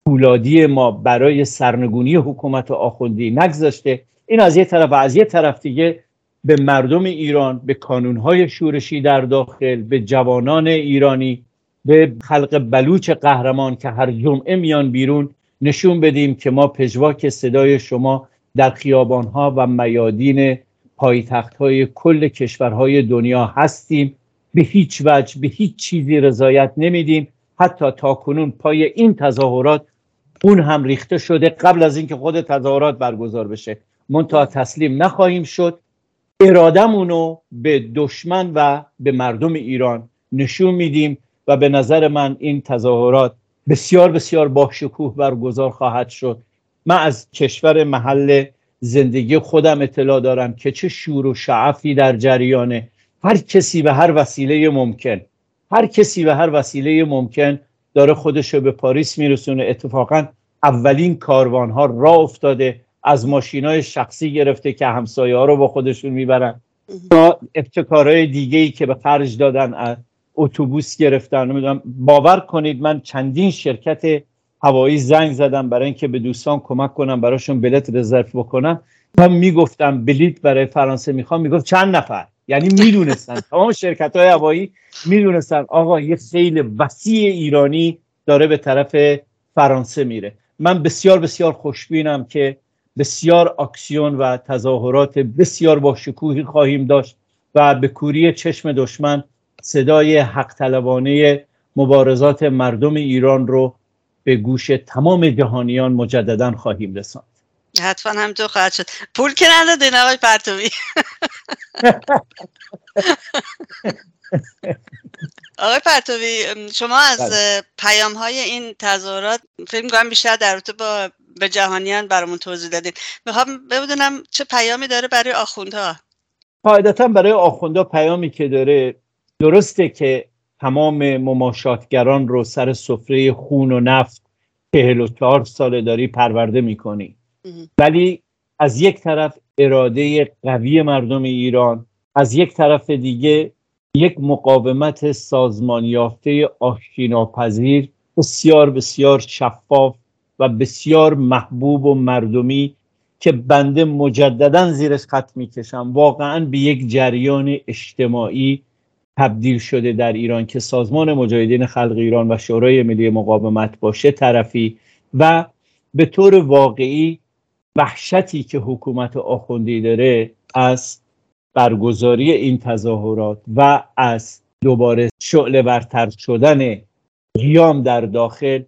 پولادی ما برای سرنگونی حکومت آخوندی نگذاشته. این از یک طرف و از یک طرف دیگه به مردم ایران به کانونهای شورشی در داخل به جوانان ایرانی به خلق بلوچ قهرمان که هر جمعه میان بیرون نشون بدیم که ما پژواک صدای شما در خیابانها و میادین پایتخت های کل کشورهای دنیا هستیم. به هیچ وجه به هیچ چیزی رضایت نمیدیم. حتی تا کنون پای این تظاهرات اون هم ریخته شده قبل از اینکه خود تظاهرات برگزار بشه. منتها تسلیم نخواهیم شد. ارادمونو به دشمن و به مردم ایران نشون میدیم و به نظر من این تظاهرات بسیار بسیار با شکوه برگزار خواهد شد. من از کشور محل زندگی خودم اطلاع دارم که چه شور و شعفی در جریانه. هر کسی به هر وسیله ممکن هر کسی به هر وسیله ممکن داره خودش رو به پاریس میرسونه. اتفاقا اولین کاروان ها را افتاده از ماشین های شخصی گرفته که همسایه ها رو با خودشون می‌برن. تا ابتکارهای دیگه ای که به خرج دادن اتوبوس گرفتن. نمی‌دونم باور کنید من چندین شرکت هوایی زنگ زدم برای اینکه به دوستان کمک کنم براشون بلیت رزرو بکنم. تا می‌گفتم بلیت برای فرانسه می‌خوام. می‌گفت چند نفر؟ یعنی می‌دونستن. تمام شرکت های هوایی می‌دونستن آقا یه خیلی وسیع ایرانی داره به طرف فرانسه میره. من بسیار بسیار خوشبینم که بسیار اکسیون و تظاهرات بسیار با شکوهی خواهیم داشت و به کوری چشم دشمن صدای حق طلبانه مبارزات مردم ایران رو به گوش تمام جهانیان مجددا خواهیم رساند. حتما همینطور خواهد شد. پول که ندادین آقای پرتوی آقای پرتوی شما از بله. پیام های این تظاهرات فکر می‌کنم بیشتر در رابطه با به جهانیان برامون توضیح دادین. می‌خوام بدونم چه پیامی داره برای آخوندها. قاعدتا برای آخوندها پیامی که داره درسته که تمام مماشاتگران رو سر سفره خون و نفت چهل و چهار ساله داری پرورده می‌کنی. ولی از یک طرف اراده قوی مردم ایران از یک طرف دیگه یک مقاومت سازمان یافته آشتیناپذیر بسیار بسیار شفاف و بسیار محبوب و مردمی که بنده مجددا زیرش خط می‌کشم. واقعا به یک جریان اجتماعی تبدیل شده در ایران که سازمان مجاهدین خلق ایران و شورای ملی مقاومت باشه طرفی و به طور واقعی وحشتی که حکومت آخوندی داره از برگزاری این تظاهرات و از دوباره شعله برتر شدن قیام در داخل.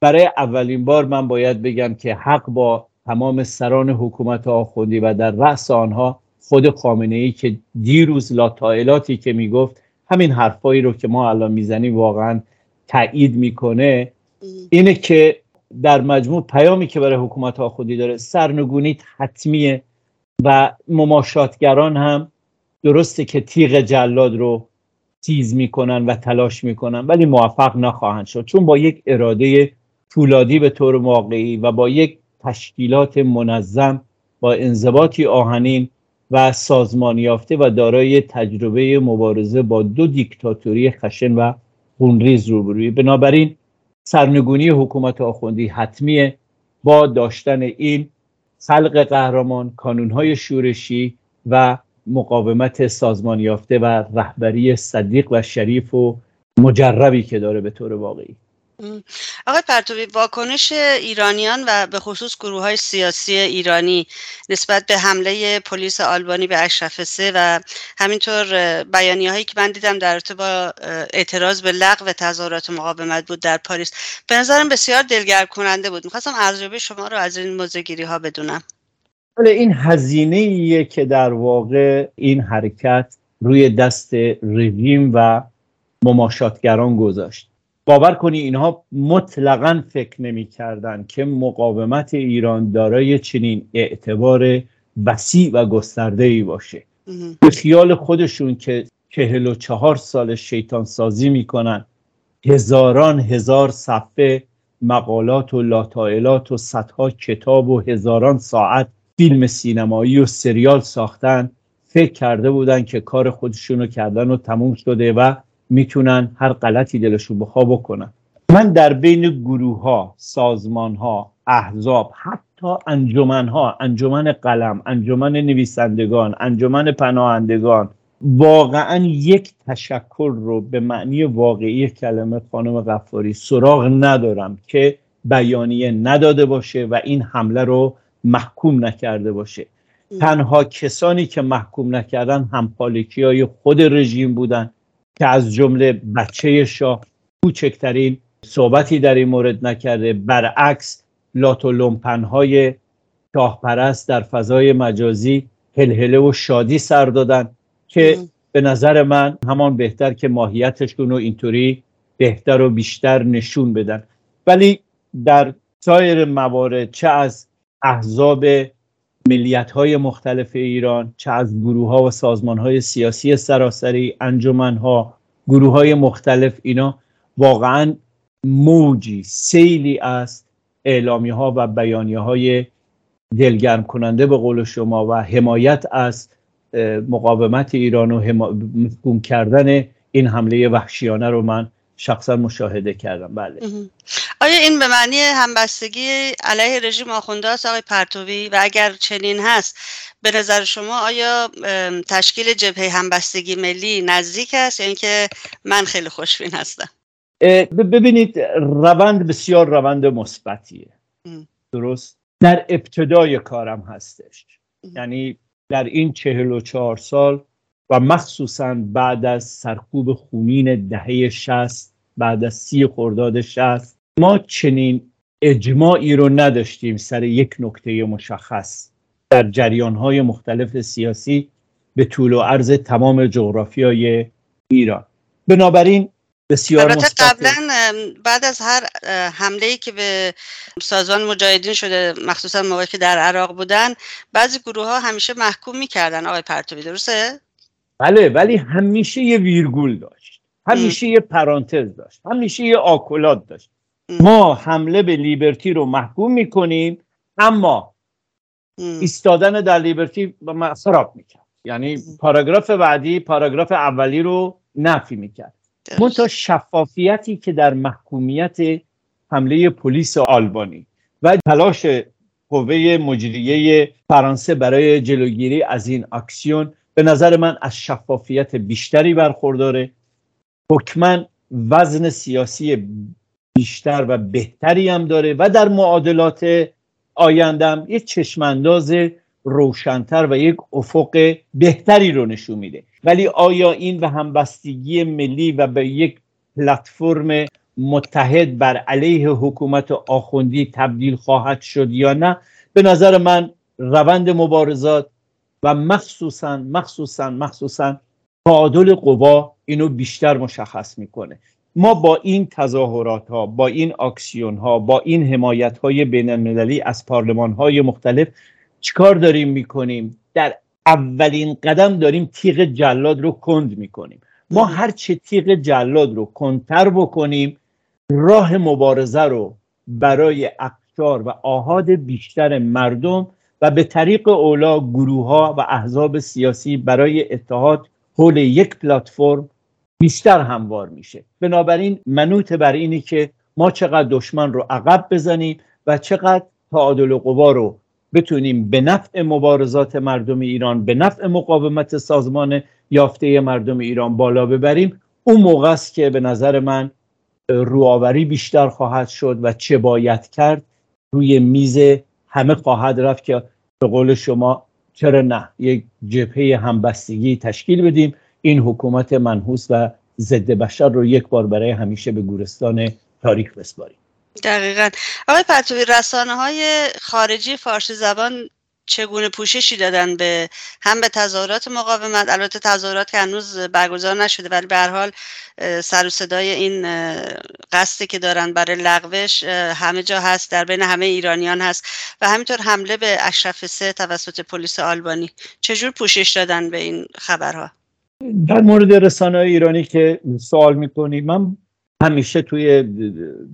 برای اولین بار من باید بگم که حق با تمام سران حکومت آخوندی و در رأس آنها خود خامنه ای که دیروز لاتائلاتی که می‌گفت همین حرفایی رو که ما الان می‌زنیم واقعا تایید می‌کنه. اینه که در مجموع پیامی که برای حکومت آخوندی داره سرنگونی حتمیه و مماشاتگران هم درسته که تیغ جلاد رو تیز می‌کنن و تلاش می‌کنن ولی موفق نخواهند شد. چون با یک اراده فولادی به طور واقعی و با یک تشکیلات منظم با انضباطی آهنین و سازمان یافته و دارای تجربه مبارزه با دو دیکتاتوری خشن و خونریز روبروی بنابراین سرنگونی حکومت آخوندی حتمیه با داشتن این خلق قهرمان کانونهای شورشی و مقاومت سازمان یافته و رهبری صدیق و شریف و مجربی که داره به طور واقعی. آقای پرتوی واکنش ایرانیان و به خصوص گروه های سیاسی ایرانی نسبت به حمله پلیس آلبانی به اشرف سه و همینطور بیانی هایی که من دیدم در با اعتراض به لغو تظاهرات مقاومت بود در پاریس به نظرم بسیار دلگرم کننده بود. می‌خواستم ارزیابی شما رو از این موزگیری ها بدونم. ولی این هزینه که در واقع این حرکت روی دست رژیم و مماشاتگران گذاشت. باور کنی اینها مطلقا فکر نمی کردن که مقاومت ایران دارای چنین اعتبار وسیع و گسترده ای باشه به خیال خودشون که چهل و چهار سال شیطان سازی می‌کنن هزاران هزار صفحه مقالات و لاتائلات و صدها کتاب و هزاران ساعت فیلم سینمایی و سریال ساختن فکر کرده بودن که کار خودشونو کردن و تموم شده و می‌تونن هر غلطی دلشون بخوا بکنن. من در بین گروه ها سازمان ها احزاب حتی انجمن ها انجمن قلم انجمن نویسندگان انجمن پناهندگان واقعا یک تشکر رو به معنی واقعی کلمه خانم غفاری سراغ ندارم که بیانیه نداده باشه و این حمله رو محکوم نکرده باشه. تنها کسانی که محکوم نکردن همپالکی های خود رژیم بودن. که از جمله بچه شاه کوچکترین صحبتی در این مورد نکرده. برعکس لات و لومپنهای شاهپرست در فضای مجازی هلهله و شادی سر دادن که به نظر من همان بهتر که ماهیتشون رو اینطوری بهتر و بیشتر نشون بدن. ولی در سایر موارد چه از احزاب ملیت های مختلف ایران چه از گروه ها و سازمان های سیاسی سراسری انجمن ها گروه های مختلف اینا واقعا موجی سیلی است اعلامی ها و بیانیه های دلگرم کننده به قول شما و حمایت از مقاومت ایران و محکوم کردن این حمله وحشیانه رو من شخصا مشاهده کردم. بله. آیا این به معنی همبستگی علیه رژیم آخونده است آقای پرتوی؟ و اگر چنین هست به نظر شما آیا تشکیل جبهه همبستگی ملی نزدیک است؟ یا اینکه من خیلی خوشبین هستم؟ ببینید روند بسیار روند مثبتیه. درست؟ در ابتدای کارم هستش. یعنی در این چهل و چهار سال و مخصوصا بعد از سرکوب خونین دهه شست بعد از سی خرداد شست ما چنین اجماعی رو نداشتیم سر یک نکته مشخص. در جریانهای مختلف سیاسی به طول و عرض تمام جغرافیای ایران. بنابراین بسیار البته قبلا بعد از هر حمله ای که به سازمان مجاهدین شده مخصوصا موقعی که در عراق بودن بعضی گروه ها همیشه محکوم می‌کردن آقای پرتوی درسته؟ بله ولی همیشه یه ویرگول داشت. همیشه یه پرانتز داشت. همیشه یه آکولات داشت. ما حمله به لیبرتی رو محکوم می‌کنیم اما ایستادن در لیبرتی خراب می‌کرد. یعنی پاراگراف بعدی پاراگراف اولی رو نفی می‌کرد. منتها شفافیتی که در محکومیت حمله پلیس آلبانی و تلاش قوه مجریه فرانسه برای جلوگیری از این اکسیون به نظر من از شفافیت بیشتری برخورداره. حکما وزن سیاسی بیشتر و بهتری هم داره و در معادلات آیندم یک چشمانداز روشنتر و یک افق بهتری رو نشون میده. ولی آیا این به همبستگی ملی و به یک پلتفرم متحد بر علیه حکومت آخوندی تبدیل خواهد شد یا نه؟ به نظر من روند مبارزات و مخصوصا مخصوصا مخصوصا تعادل قوا اینو بیشتر مشخص می‌کنه. ما با این تظاهرات ها با این اکسیون ها با این حمایت های بین المللی از پارلمان های مختلف چیکار داریم می‌کنیم؟ در اولین قدم داریم تیغ جلاد رو کند می‌کنیم. ما هر چه تیغ جلاد رو کندتر بکنیم راه مبارزه رو برای اقشار و آهاد بیشتر مردم و به طریق اولا گروه ها و احزاب سیاسی برای اتحاد حول یک پلتفرم بیشتر هموار میشه. بنابراین منوط بر اینی که ما چقدر دشمن رو عقب بزنیم و چقدر تعادل قوا رو بتونیم به نفع مبارزات مردم ایران به نفع مقاومت سازمان یافته مردم ایران بالا ببریم اون موقع است که به نظر من روآوری بیشتر خواهد شد و چه باید کرد روی میز همه خواهد رفت که به قول شما چرا نه؟ یک جبهه همبستگی تشکیل بدیم. این حکومت منحوس و ضد بشر رو یک بار برای همیشه به گورستان تاریخ بسپاریم. دقیقا. آقای پرتوی رسانه های خارجی فارسی زبان چگونه پوششی دادن به هم به تظاهرات مقاومت البته تظاهرات که هنوز برگزار نشده ولی به هر حال سر و صدای این قصدی که دارن برای لغوش همه جا هست در بین همه ایرانیان هست و همینطور حمله به اشرف سه توسط پلیس آلبانی. چجور پوشش دادن به این خبرها؟ در مورد رسانه ایرانی که سوال می‌کنی من همیشه توی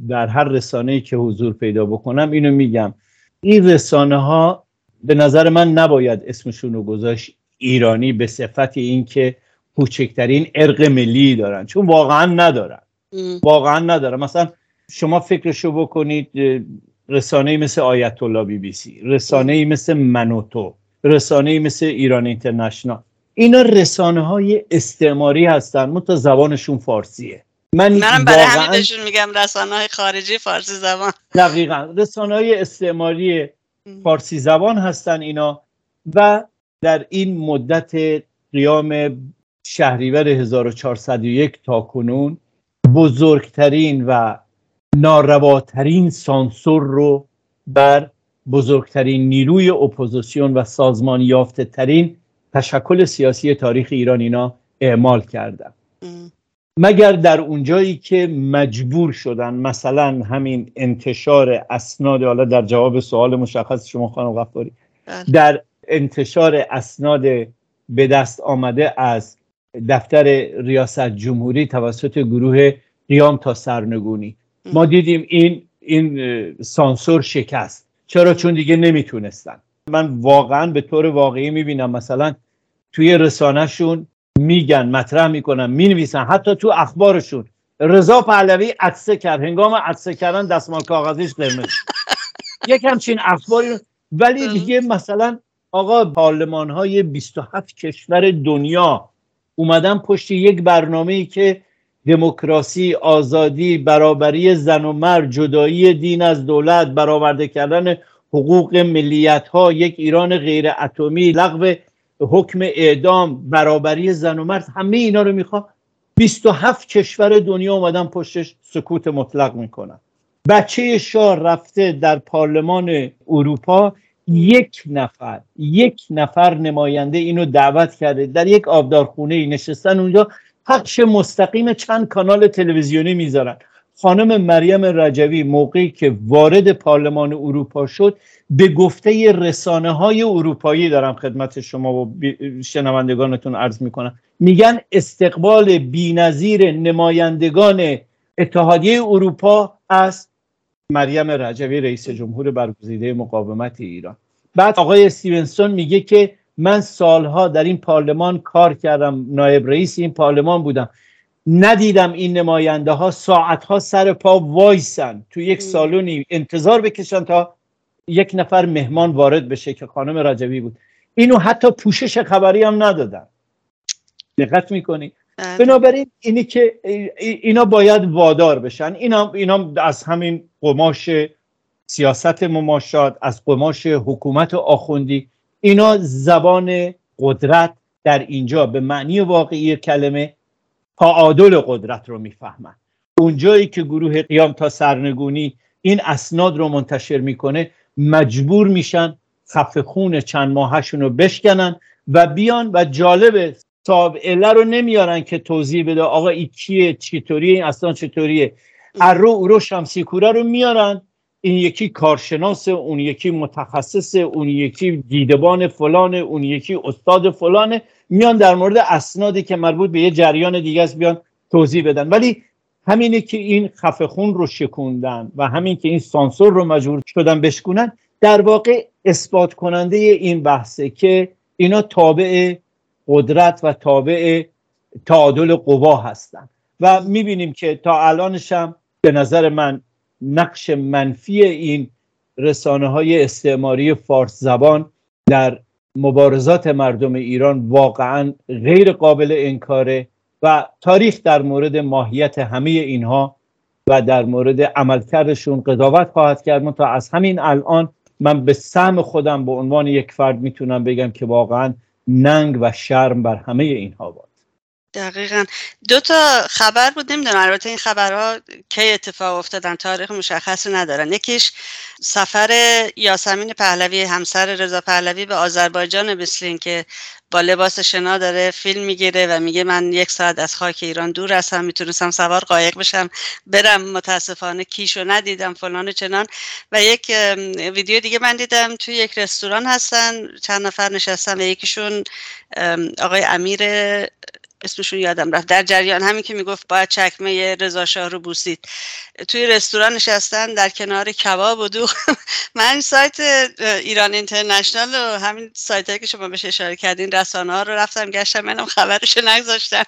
در هر رسانه‌ای که حضور پیدا بکنم اینو میگم. این رسانه ها به نظر من نباید اسمشون رو گذاشت ایرانی به صفت اینکه کوچکترین ارق ملی دارن چون واقعا ندارن. واقعا ندارن. مثلا شما فکرشو بکنید رسانه مثل آیت الله بی بی سی رسانه مثل منوتو رسانه مثل ایران اینترنشنال. اینا رسانه های استعماری هستن متا زبانشون فارسیه. من منم برای همین میگم رسانه های خارجی فارسی زبان. دقیقا رسانه های استعماری فارسی زبان هستن اینا و در این مدت قیام شهریور 1401 تا کنون بزرگترین و نارواترین سانسور رو بر بزرگترین نیروی اپوزیسیون و سازمان یافته ترین تشکل سیاسی تاریخ ایران اینا اعمال کردن. مگر در اونجایی که مجبور شدن مثلا همین انتشار اسناد حالا در جواب سوال مشخص شما خانم غفاری بله. در انتشار اسناد به دست آمده از دفتر ریاست جمهوری توسط گروه قیام تا سرنگونی. ما دیدیم این این سانسور شکست. چرا؟ چون دیگه نمی‌تونستن. من واقعا به طور واقعی می‌بینم مثلا توی رسانهشون میگن مطرح می‌کنن می‌نویسن حتی تو اخبارشون. رضا پهلوی عطسه کرد. هنگام عطسه کردن دستمال کاغذیش قرمز یک همچین اخباری ولی دیگه مثلا آقا پارلمان های 27 کشور دنیا اومدن پشت یک برنامه ای که دموکراسی آزادی برابری زن و مرد جدایی دین از دولت برآورده کردن حقوق ملیت ها یک ایران غیر اتمی لغو حکم اعدام برابری زن و مرد همه اینا رو می‌خواد 27 کشور دنیا اومدن پشتش سکوت مطلق می‌کنن. بچه شاه رفته در پارلمان اروپا یک نفر یک نفر نماینده اینو دعوت کرده. در یک آبدارخونه نشستن اونجا پخش مستقیم چند کانال تلویزیونی می‌ذارن. خانم مریم رجوی موقعی که وارد پارلمان اروپا شد به گفته رسانه های اروپایی دارم خدمت شما و شنوندگانتون عرض می‌کنم. میگن استقبال بینظیر نمایندگان اتحادیه اروپا از مریم رجوی رئیس جمهور برگزیده مقاومت ایران. بعد آقای استیونسون میگه که من سالها در این پارلمان کار کردم. نایب رئیس این پارلمان بودم. ندیدم این نماینده ها ساعت ها سر پا وایسن. تو یک سالونی انتظار بکشن تا یک نفر مهمان وارد بشه که خانم رجوی بود. اینو حتی پوشش خبری هم ندادن. دقت می‌کنی؟ بله. بنابراین اینی که اینا باید وادار بشن. اینا, اینا از همین قماش سیاست مماشات از قماش حکومت آخوندی. اینا زبان قدرت در اینجا به معنی واقعی کلمه تعادل قدرت رو می‌فهمن. اونجایی که گروه قیام تا سرنگونی این اسناد رو منتشر می‌کنه مجبور میشن خف خون چند ماهشون رو بشکنن و بیان و جالب صاحب رو نمیارن که توضیح بده آقا این کیه چطوریه این اسناد چطوریه. ارو اورو شمسی کوره رو میارن این یکی کارشناس اون یکی متخصص اون یکی دیدبان فلان اون یکی استاد فلانه میان در مورد اسنادی که مربوط به یه جریان دیگه است بیان توضیح بدن. ولی همینه که این خفه خون رو شکوندن و همین که این سانسور رو مجبور شدن بشکونن در واقع اثبات کننده این بحثه که اینا تابع قدرت و تابع تعادل قوا هستن. و می‌بینیم که تا الانش هم به نظر من نقش منفی این رسانه های استعماری فارس زبان در مبارزات مردم ایران واقعا غیر قابل انکاره و تاریخ در مورد ماهیت همه اینها و در مورد عملکردشون قضاوت خواهد کرد. تا از همین الان من به سهم خودم به عنوان یک فرد می‌تونم بگم که واقعا ننگ و شرم بر همه اینها بود دقیقا. دو تا خبر بود نمی‌دونم البته این خبرها کی اتفاق افتادن تاریخ مشخصی ندارن. یکیش سفر یاسمین پهلوی همسر رضا پهلوی به آذربایجان بسلین که با لباس شنا داره فیلم می‌گیره و میگه من یک ساعت از خاک ایران دور هستم می‌تونستم سوار قایق بشم برم متاسفانه کیشو ندیدم فلان چنان. و یک ویدیو دیگه من دیدم توی یک رستوران هستن چند نفر نشستن و یکیشون آقای امیر اسمشون یادم رفت. در جریان همین که می‌گفت باید چکمه رضا شاه رو بوسید. توی رستوران نشستن در کنار کباب و دوغ. من سایت ایران اینترنشنال و همین سایت که شما بهش اشاره کردین رسانه ها رو رفتم گشتم منم خبرش نگذاشتم.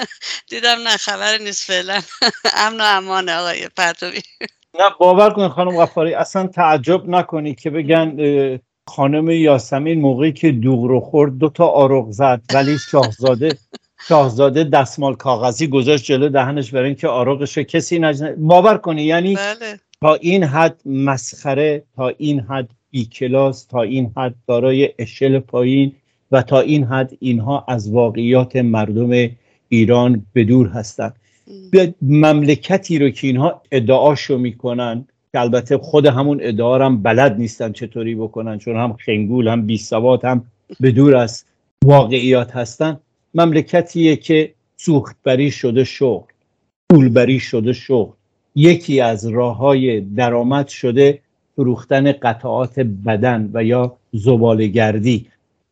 دیدم نه خبر نیست فعلا. امن و امان آقای پرتوی نه باور کن خانم غفاری اصلا تعجب نکنی که بگن خانم یاسمین موقعی که دوغ رو خورد دو تا آرق زد ولی شاهزاده شاهزاده دستمال کاغذی گذاشت جلو دهنش برای اینکه آروغش کسی نجنه باور کنی. یعنی بله. تا این حد مسخره تا این حد بیکلاس تا این حد دارای اشل پایین و تا این حد اینها از واقعیات مردم ایران بدور هستند مملکتی رو که اینها ادعاشو می‌کنن که البته خود همون ادعا هم بلد نیستن چطوری بکنن چون هم خنگول هم بی سواد هم به دور از واقعیات هستن. مملکتیه که سوختبری شده شغل پولبری شده شغل. یکی از راه های درآمد شده فروختن قطعات بدن و یا زبالگردی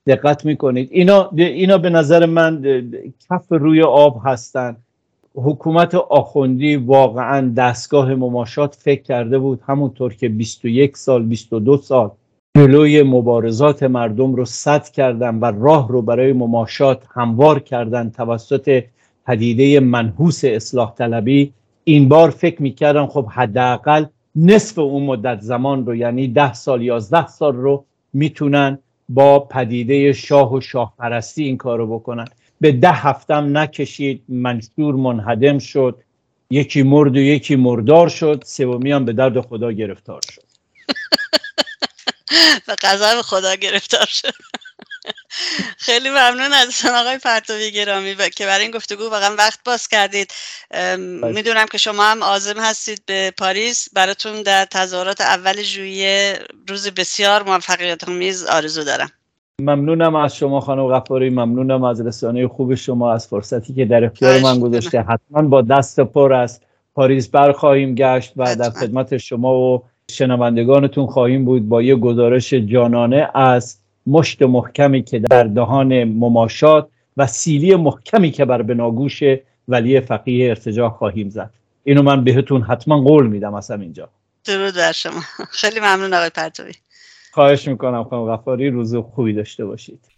دقت می‌کنید. اینا اینا به نظر من کف روی آب هستند حکومت آخوندی واقعا دستگاه مماشات فکر کرده بود همونطور که 21 سال 22 سال جلوی مبارزات مردم رو صد کردن و راه رو برای مماشات هموار کردن توسط پدیده منحوس اصلاح طلبی این بار فکر می‌کردن خب حداقل نصف اون مدت زمان رو یعنی ده سال یازده سال رو می‌تونن با پدیده شاه و شاه پرستی این کار رو بکنن. به ده هفتم نکشید منشور منهدم شد یکی مرد و یکی مردار شد سومی هم به درد خدا گرفتار شد. و غضب خدا گرفتار شد. خیلی ممنون از آقای پرتوی گرامی که برای این گفتگو واقعا وقت باز کردید. بله. می‌دونم که شما هم عازم هستید به پاریس. براتون در تظاهرات اول ژوئیه روز بسیار موفقیت آمیز آرزو دارم. ممنونم از شما خانم غفاری. ممنونم از رسانه خوب شما از فرصتی که در اختیار من گذاشته. حتما با دست پر از پاریس برخواهیم گشت و در خدمت شما و شنوندگانتون خواهیم بود با یه گزارش جانانه از مشت محکمی که در دهان مماشات و سیلی محکمی که بر بناگوش ولی فقیه ارتجاع خواهیم زد. اینو من بهتون حتما قول میدم از اینجا. درود بر شما. خیلی ممنون آقای پرتوی. خواهش می‌کنم خانم غفاری روز خوبی داشته باشید.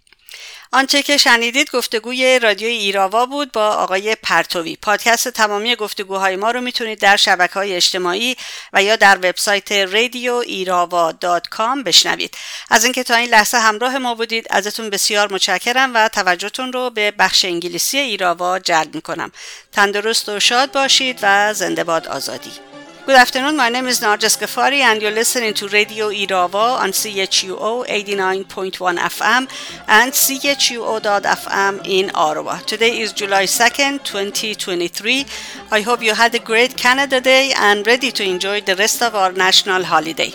آنچه که شنیدید گفتگوی رادیوی ایراوا بود با آقای پرتوی. پادکست تمامی گفتگوهای ما رو می‌تونید در شبکه های اجتماعی و یا در وبسایت رادیو ایراوا دات کام بشنوید. از اینکه تا این لحظه همراه ما بودید ازتون بسیار متشکرم و توجهتون رو به بخش انگلیسی ایراوا جلب می‌کنم. تندرست و شاد باشید و زنده باد آزادی. Good afternoon. My name is Narjas Ghaffari, and you're listening to Radio Irava on CHUO 89.1 FM and CHUO.FM in Ottawa. Today is July 2nd, 2023. I hope you had a great Canada Day and ready to enjoy the rest of our national holiday.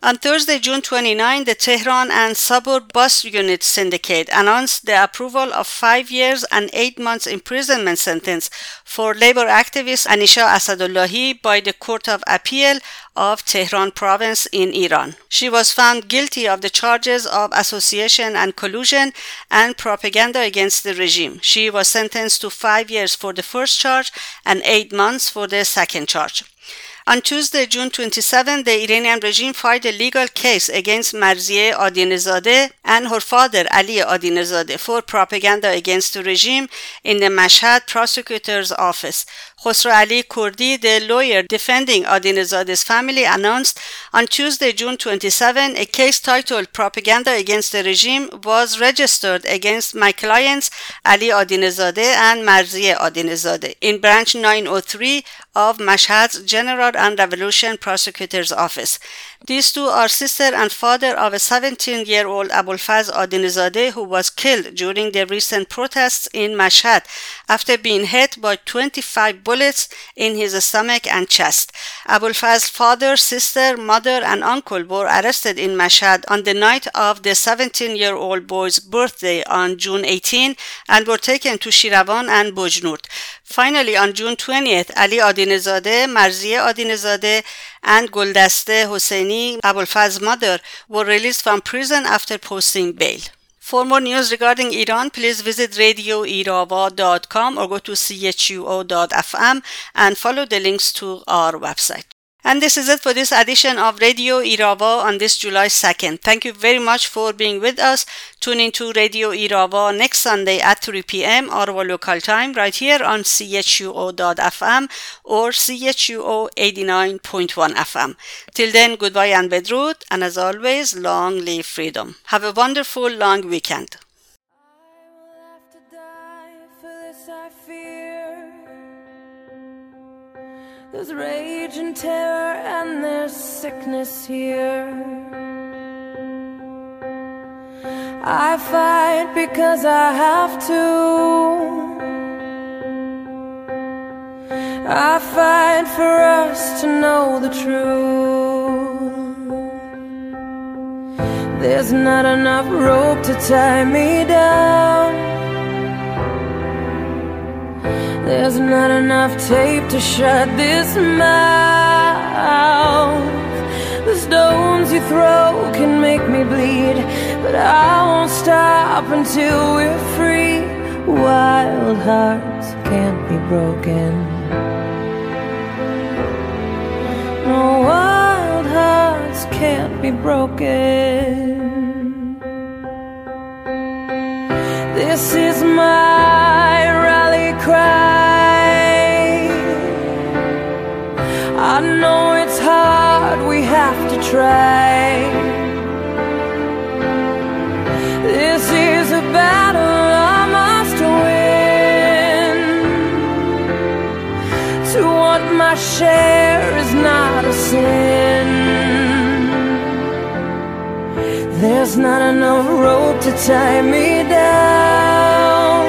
On Thursday, June 29, the Tehran and Sabur Bus Unit Syndicate announced the approval of five years and eight months imprisonment sentence for labor activist Anisha Asadullahi by the Court of Appeal of Tehran province in Iran. She was found guilty of the charges of association and collusion and propaganda against the regime. She was sentenced to five years for the first charge and eight months for the second charge. On Tuesday, June 27, the Iranian regime filed a legal case against Marzieh Adinezadeh and her father Ali Adinezadeh for propaganda against the regime in the Mashhad prosecutor's office. Khosrow Ali Kurdi, the lawyer defending Adinezadeh's family, announced on Tuesday, June 27, a case titled Propaganda Against the Regime was registered against my clients Ali Adinezadeh and Marzieh Adinezadeh in branch 903 of Mashhad's General and Revolution Prosecutor's Office. These two are sister and father of a 17 year old Abulfaz Adinizadeh who was killed during the recent protests in Mashhad after being hit by 25 bullets in his stomach and chest. Abulfaz's father, sister, mother, and uncle were arrested in Mashhad on the night of the 17 year old boy's birthday on June 18 and were taken to Shiravan and Bujnurt. Finally, on June 20th, Ali Adinezadeh, Marzieh Adinezadeh, and Guldaste Hosseini, Abulfaz's mother, were released from prison after posting bail. For more news regarding Iran, please visit radioirava.com or go to chuo.fm and follow the links to our website. And this is it for this edition of Radio Irava on this July 2nd. Thank you very much for being with us. Tune in to Radio Irava next Sunday at 3 p.m. our local time right here on chuo.fm or chuo 89.1 FM. Till then, goodbye and bedrood, and as always, long live freedom. Have a wonderful long weekend. There's rage and terror and there's sickness here. I fight because I have to. I fight for us to know the truth. There's not enough rope to tie me down. There's not enough tape to shut this mouth. The stones you throw can make me bleed, but I won't stop until we're free. Wild hearts can't be broken. No wild hearts can't be broken. This is my rally cry. Try. This is a battle I must win. To want my share is not a sin. There's not enough rope to tie me down.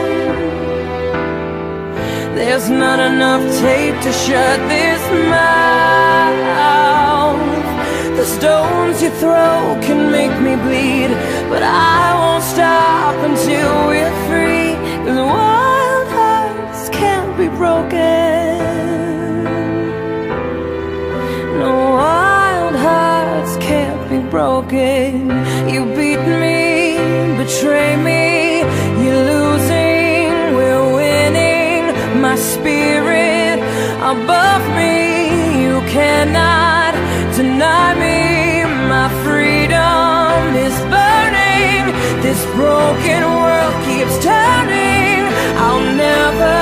There's not enough tape to shut this mouth. The stones you throw can make me bleed, but I won't stop until we're free. Cause wild hearts can't be broken. No wild hearts can't be broken. You beat me, betray me, you're losing, we're winning. My spirit above me, you cannot This broken world keeps turning. I'll never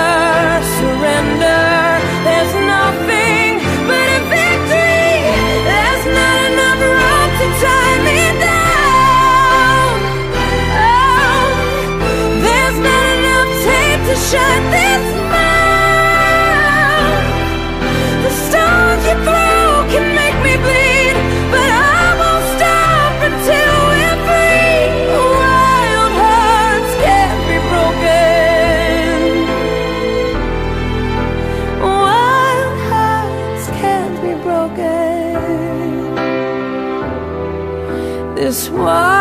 surrender. There's nothing but a victory. There's not enough rope to tie me down. Oh, there's not enough tape to shut this whoa.